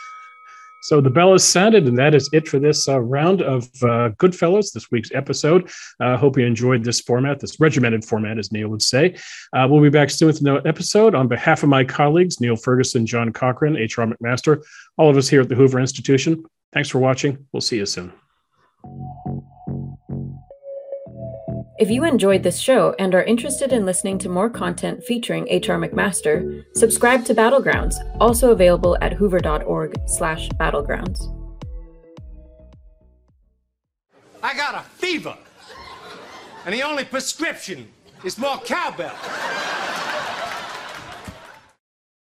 So the bell is sounded, and that is it for this uh, round of uh, Goodfellows, this week's episode. I uh, hope you enjoyed this format, this regimented format, as Niall would say. Uh, we'll be back soon with another episode. On behalf of my colleagues, Niall Ferguson, John Cochrane, H.R. McMaster, all of us here at the Hoover Institution, thanks for watching. We'll see you soon. If you enjoyed this show and are interested in listening to more content featuring HR McMaster, subscribe to Battlegrounds, also available at hoover.org/battlegrounds. I got a fever, and the only prescription is more cowbell.